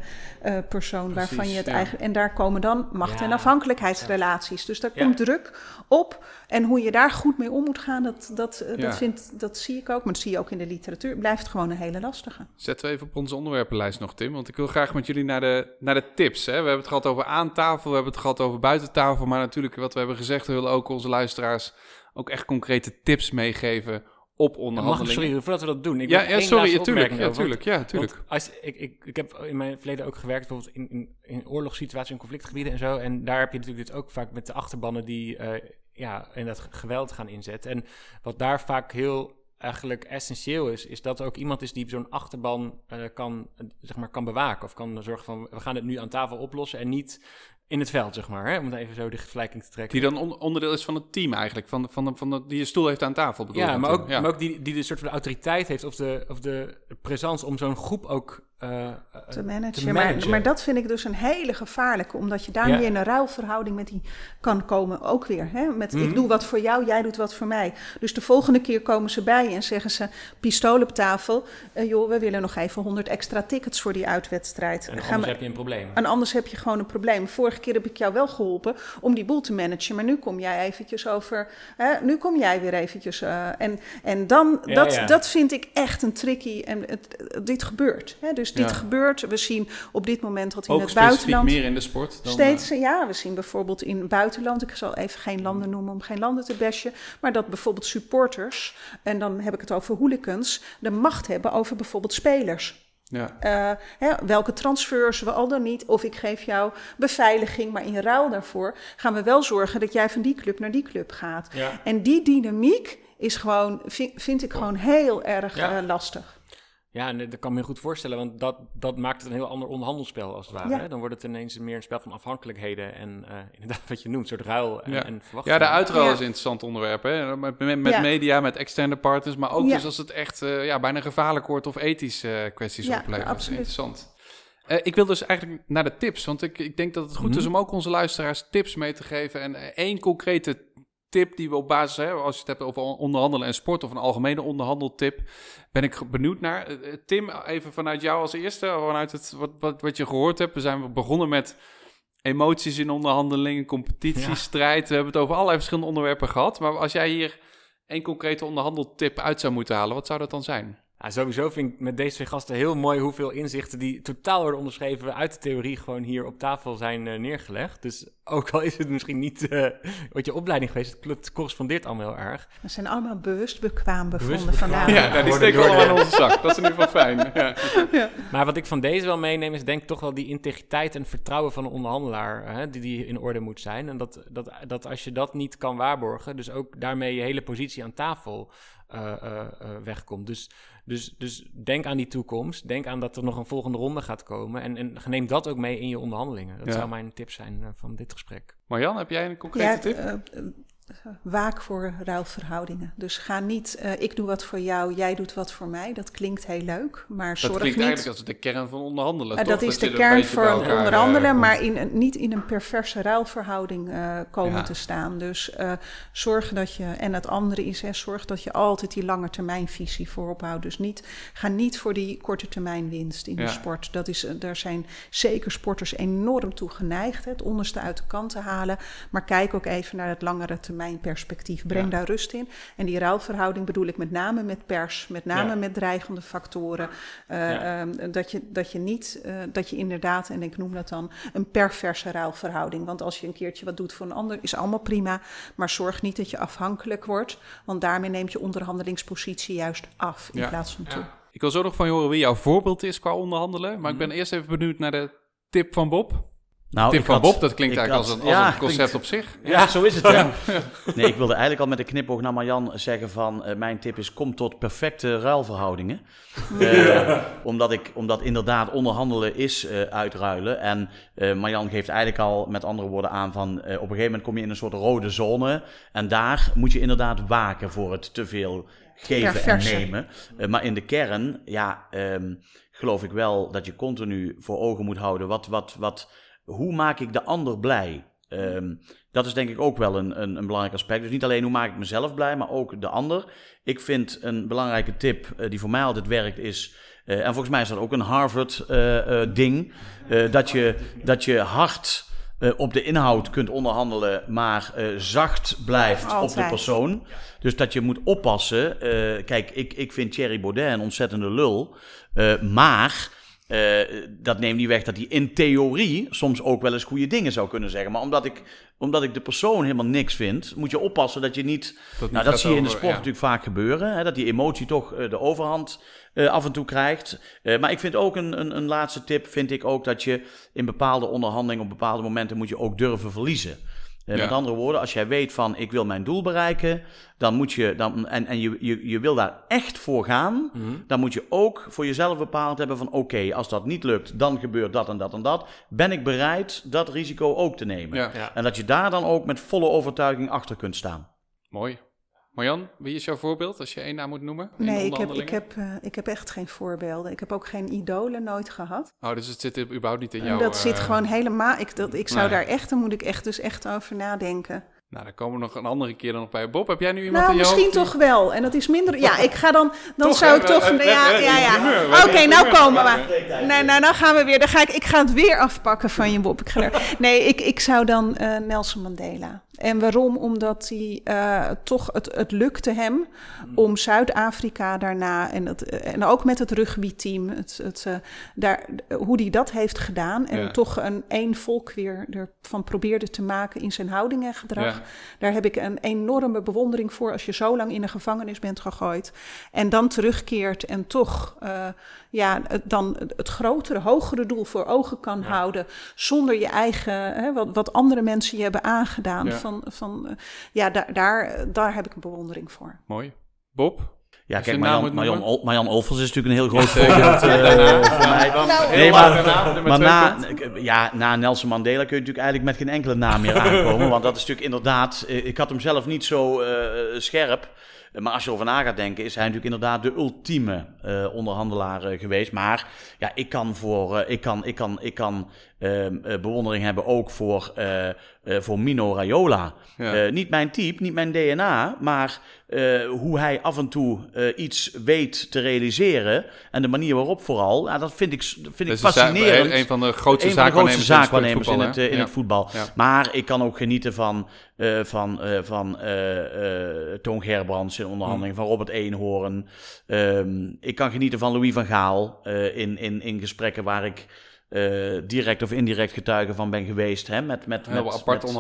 persoon waarvan je het ja. eigen. En daar komen dan macht- en afhankelijkheidsrelaties. Dus daar komt druk op. En hoe je daar goed mee om moet gaan, dat, dat, eh, Ja. dat, vind, dat zie ik ook. Maar dat zie je ook in de literatuur. Blijft gewoon een hele lastige. Zetten we even op onze onderwerpenlijst nog, Tim. Want ik wil graag met jullie naar de, naar de tips. Hè. We hebben het gehad over aan tafel, we hebben het gehad over buiten tafel. Maar natuurlijk, wat we hebben gezegd, we willen ook onze luisteraars ook echt concrete tips meegeven op onderhandelingen. Mag, sorry, voordat we dat doen. Ik ja, ja, sorry, ja, tuurlijk. Ja, tuurlijk, ja, tuurlijk. Als, ik, ik, ik heb in mijn verleden ook gewerkt bijvoorbeeld in, in, in oorlogssituaties, in conflictgebieden en zo. En daar heb je natuurlijk dit ook vaak met de achterbannen die uh, ja, in dat geweld gaan inzetten. En wat daar vaak heel eigenlijk essentieel is, is dat er ook iemand is die zo'n achterban uh, kan, zeg maar, kan bewaken. Of kan zorgen van, we gaan het nu aan tafel oplossen en niet in het veld, zeg maar. Hè? Om even zo de vergelijking te trekken. Die dan onderdeel is van het team eigenlijk, van, de, van, de, van de, die je stoel heeft aan tafel. Bedoel ja, maar ook, ja. maar ook die, die de soort van autoriteit heeft of de, of de presence om zo'n groep ook uh, te managen. Maar, maar, dat vind ik dus een hele gevaarlijke, omdat je daarmee in een ruilverhouding met die kan komen ook weer. Hè? Met ik mhm. doe wat voor jou, jij doet wat voor mij. Dus de volgende keer komen ze bij en zeggen ze, pistool op tafel, uh, joh, we willen nog even 100 extra tickets voor die uitwedstrijd. En anders heb je een probleem. En anders heb je gewoon een probleem. Vorige keer heb ik jou wel geholpen om die boel te managen, maar nu kom jij eventjes over, hè? nu kom jij weer eventjes. Uh, en, en dan, dat, dat vind ik echt een tricky, en het, dit gebeurt. Hè? Dus dus dit gebeurt. We zien op dit moment dat in het buitenland. meer in de sport. Dan, steeds, uh... ja, we zien bijvoorbeeld in het buitenland. Ik zal even geen landen noemen om geen landen te bashen. Maar dat bijvoorbeeld supporters, en dan heb ik het over hooligans, de macht hebben over bijvoorbeeld spelers. Ja. Uh, hè, welke transfers we al dan niet, of ik geef jou beveiliging, maar in ruil daarvoor gaan we wel zorgen dat jij van die club naar die club gaat. Ja. En die dynamiek is gewoon, vind, vind ik gewoon heel erg ja. uh, lastig. Ja, en dat kan me goed voorstellen, want dat, dat maakt het een heel ander onderhandelspel als het ware. Hè? Dan wordt het ineens meer een spel van afhankelijkheden en uh, (laughs) inderdaad wat je noemt, een soort ruil en, ja. en Ja, de uitruil is een interessant onderwerp. Hè? Met, met, met media, met externe partners, maar ook dus als het echt uh, ja, bijna gevaarlijk wordt of ethische uh, kwesties ja, oplevert. Absoluut. Interessant. ik wil dus eigenlijk naar de tips, want ik, ik denk dat het goed mm is om ook onze luisteraars tips mee te geven. En één concrete tip die we op basis, hè, als je het hebt over onderhandelen en sport of een algemene onderhandeltip, ben ik benieuwd naar. Eh, eh, Tim, even vanuit jou als eerste, vanuit het, wat, wat, wat je gehoord hebt. We zijn begonnen met emoties in onderhandelingen, competitie, strijd. We hebben het over allerlei verschillende onderwerpen gehad. Maar als jij hier één concrete onderhandeltip uit zou moeten halen, wat zou dat dan zijn? Ja, sowieso vind ik met deze twee gasten heel mooi hoeveel inzichten die totaal worden onderschreven uit de theorie gewoon hier op tafel zijn uh, neergelegd. Dus ook al is het misschien niet uh, wat je opleiding geweest, het correspondeert allemaal heel erg. We zijn allemaal bewust bekwaam bevonden vandaag. Ja, nou, die steken allemaal in onze zak. Dat is in ieder geval fijn. (laughs) Ja. Ja. Maar wat ik van deze wel meeneem is denk ik toch wel die integriteit en vertrouwen van een onderhandelaar, hè, die, die in orde moet zijn. En dat, dat, dat als je dat niet kan waarborgen, dus ook daarmee je hele positie aan tafel uh, wegkomt. Dus dus, dus denk aan die toekomst. Denk aan dat er nog een volgende ronde gaat komen. En, en neem dat ook mee in je onderhandelingen. Dat zou mijn tip zijn uh, van dit gesprek. Marjan, heb jij een concrete ja, tip? Uh, waak voor ruilverhoudingen. Dus ga niet, uh, ik doe wat voor jou, jij doet wat voor mij. Dat klinkt heel leuk, maar dat zorg niet... Dat klinkt eigenlijk als de kern van onderhandelen, uh, Dat is de kern van onderhandelen, uh, maar in, niet in een perverse ruilverhouding komen ja. te staan. Dus zorg dat je, en het andere is, hè, zorg dat je altijd die lange termijn visie voorop houdt. Dus niet, ga niet voor die korte termijn winst in ja. de sport. Dat is, daar zijn zeker sporters enorm toe geneigd, hè, het onderste uit de kant te halen. Maar kijk ook even naar het langere termijn mijn perspectief. Breng daar rust in. En die ruilverhouding bedoel ik met name met pers, met name met dreigende factoren. Uh, um, dat, je, dat je niet, uh, dat je inderdaad, en ik noem dat dan, een perverse ruilverhouding. Want als je een keertje wat doet voor een ander, is allemaal prima. Maar zorg niet dat je afhankelijk wordt, want daarmee neemt je onderhandelingspositie juist af in plaats van toe. Ik wil zo nog van je horen wie jouw voorbeeld is qua onderhandelen. Maar ik ben eerst even benieuwd naar de tip van Bob. Nou, Tim van Bob, dat klinkt eigenlijk als, een, als ja, een concept op zich. Ja, zo is het. Ja. (laughs) Nee, ik wilde eigenlijk al met een knipoog naar Marjan zeggen van... Uh, mijn tip is, kom tot perfecte ruilverhoudingen. (laughs) Uh, omdat, ik, omdat inderdaad onderhandelen is uh, uitruilen. En Marjan geeft eigenlijk al met andere woorden aan van... op een gegeven moment kom je in een soort rode zone. En daar moet je inderdaad waken voor het te veel geven en nemen. maar in de kern, ja, um, geloof ik wel dat je continu voor ogen moet houden... wat... wat, wat hoe maak ik de ander blij? Um, dat is denk ik ook wel een, een, een, belangrijk aspect. Dus niet alleen hoe maak ik mezelf blij, maar ook de ander. Ik vind een belangrijke tip uh, die voor mij altijd werkt is... Uh, en volgens mij is dat ook een Harvard-ding... Uh, dat, je, dat je hard eh, op de inhoud kunt onderhandelen, maar eh, zacht blijft op de persoon. Dus dat je moet oppassen. Eh, kijk, ik, ik vind Thierry Baudet een ontzettende lul. Eh, maar eh, dat neemt niet weg dat hij in theorie soms ook wel eens goede dingen zou kunnen zeggen. Maar omdat ik, omdat ik de persoon helemaal niks vind, moet je oppassen dat je niet. niet nou, dat zie je in de sport ja. natuurlijk vaak gebeuren. Hè, dat die emotie toch eh, de overhand eh, af en toe krijgt. Maar ik vind ook een, een, een laatste tip, vind ik ook dat je in bepaalde onderhandelingen, op bepaalde momenten moet je ook durven verliezen. Eh, Ja. Met andere woorden, als jij weet van ik wil mijn doel bereiken, dan moet je, dan, en, en je, je, je wil daar echt voor gaan, Mhm. dan moet je ook voor jezelf bepaald hebben van oké, als dat niet lukt, dan gebeurt dat en dat en dat. Ben ik bereid dat risico ook te nemen? Ja, Ja. En dat je daar dan ook met volle overtuiging achter kunt staan. mooi. Marjan, wie is jouw voorbeeld als je één naam moet noemen? Nee, ik heb, ik, heb, eh, ik heb echt geen voorbeelden. Ik heb ook geen idolen nooit gehad. Oh, dus het zit überhaupt niet in En jouw... dat zit eh, gewoon helemaal. Ik, dat, ik zou nee. daar echt, daar moet ik echt dus echt over nadenken. Nou, dan komen we nog een andere keer dan nog bij. Bob, heb jij nu iemand Nou, in je misschien hoofd toch wel. En dat is minder. Ja, ik ga dan. Dan Toch, zou ik toch. Ja, ja, ja. Oké, nou komen we. Nee, nou, dan gaan we weer. Dan ga ik, ik ga het weer afpakken van je, Bob. Ik ga er- (laughs) nee, ik, ik zou dan eh, Nelson Mandela. En waarom? Omdat hij eh, toch, het, het lukte hem om Zuid-Afrika daarna, en, het, eh, en ook met het rugbyteam, het, het, eh, daar, hoe hij dat heeft gedaan. En Ja. toch een één volk weer ervan probeerde te maken in zijn houding en gedrag. Ja. Daar heb ik een enorme bewondering voor als je zo lang in een gevangenis bent gegooid. En dan terugkeert en toch ja, dan het- grotere, hogere doel voor ogen kan houden. Zonder je eigen, hè, wat, wat andere mensen je hebben aangedaan. Ja. Van, van, eh, ja, daar, daar, daar heb ik een bewondering voor. Mooi. Bob? Ja, kijk, Marjan, Marjan, Marjan is natuurlijk een heel (laughs) groot voorbeeld eh, voor mij. Nee, maar, maar na, ja, na Nelson Mandela kun je natuurlijk eigenlijk met geen enkele naam meer aankomen. want dat is natuurlijk inderdaad... eh, Ik had hem zelf niet zo eh, scherp. Maar als je erover na gaat denken, is hij natuurlijk inderdaad de ultieme onderhandelaar geweest. Maar ja, ik kan, voor, ik kan, ik kan, ik kan ehm, eh, bewondering hebben ook voor, voor Mino Raiola. Ja. Niet mijn type, niet mijn DNA, maar eh, hoe hij af en toe eh, iets weet te realiseren. En de manier waarop vooral, ja, dat vind ik, vind ik fascinerend. Een, een van de grootste Een van de grootste zaakwaarnemers, in het, voetbal, eh, in het voetbal. Ja. Maar ik kan ook genieten van, eh, van, eh, van eh, eh, Toon Gerbrands in onderhandeling, Hmm. van Robert Eenhoorn. Ehm, ik kan genieten van Louis van Gaal eh, in, in, in gesprekken waar ik eh, direct of indirect getuige van ben geweest. Hè, met, met, met, apart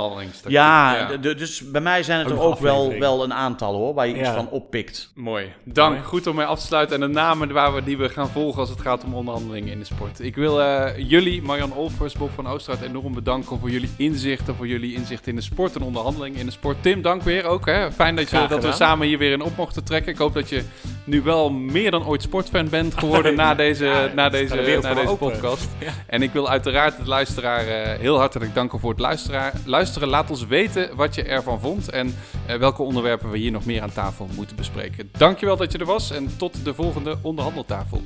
ja, dus bij mij zijn het Ook er ook wel, aflevering. wel een aantal hoor, waar je iets van oppikt. Mooi. Dank. Mooi. Goed om mee af te sluiten. En de namen waar we, die we gaan volgen als het gaat om onderhandelingen in de sport. Ik wil eh, jullie, Marjan Olvers, Bob van Oosterhout, enorm bedanken voor jullie inzichten. Voor jullie inzichten in de sport en onderhandelingen in de sport. Tim, dank weer ook. Hè. Fijn dat, je, dat we samen hier weer in op mochten trekken. Ik hoop dat je nu wel meer dan ooit sportfan bent geworden (laughs) na deze, Ja, na deze, na voor me deze podcast. En ik wil uiteraard de luisteraar eh, heel hartelijk danken voor het luisteren. Laat ons weten wat je ervan vond en eh, welke onderwerpen we hier nog meer aan tafel moeten bespreken. Dankjewel dat je er was en tot de volgende onderhandeltafel.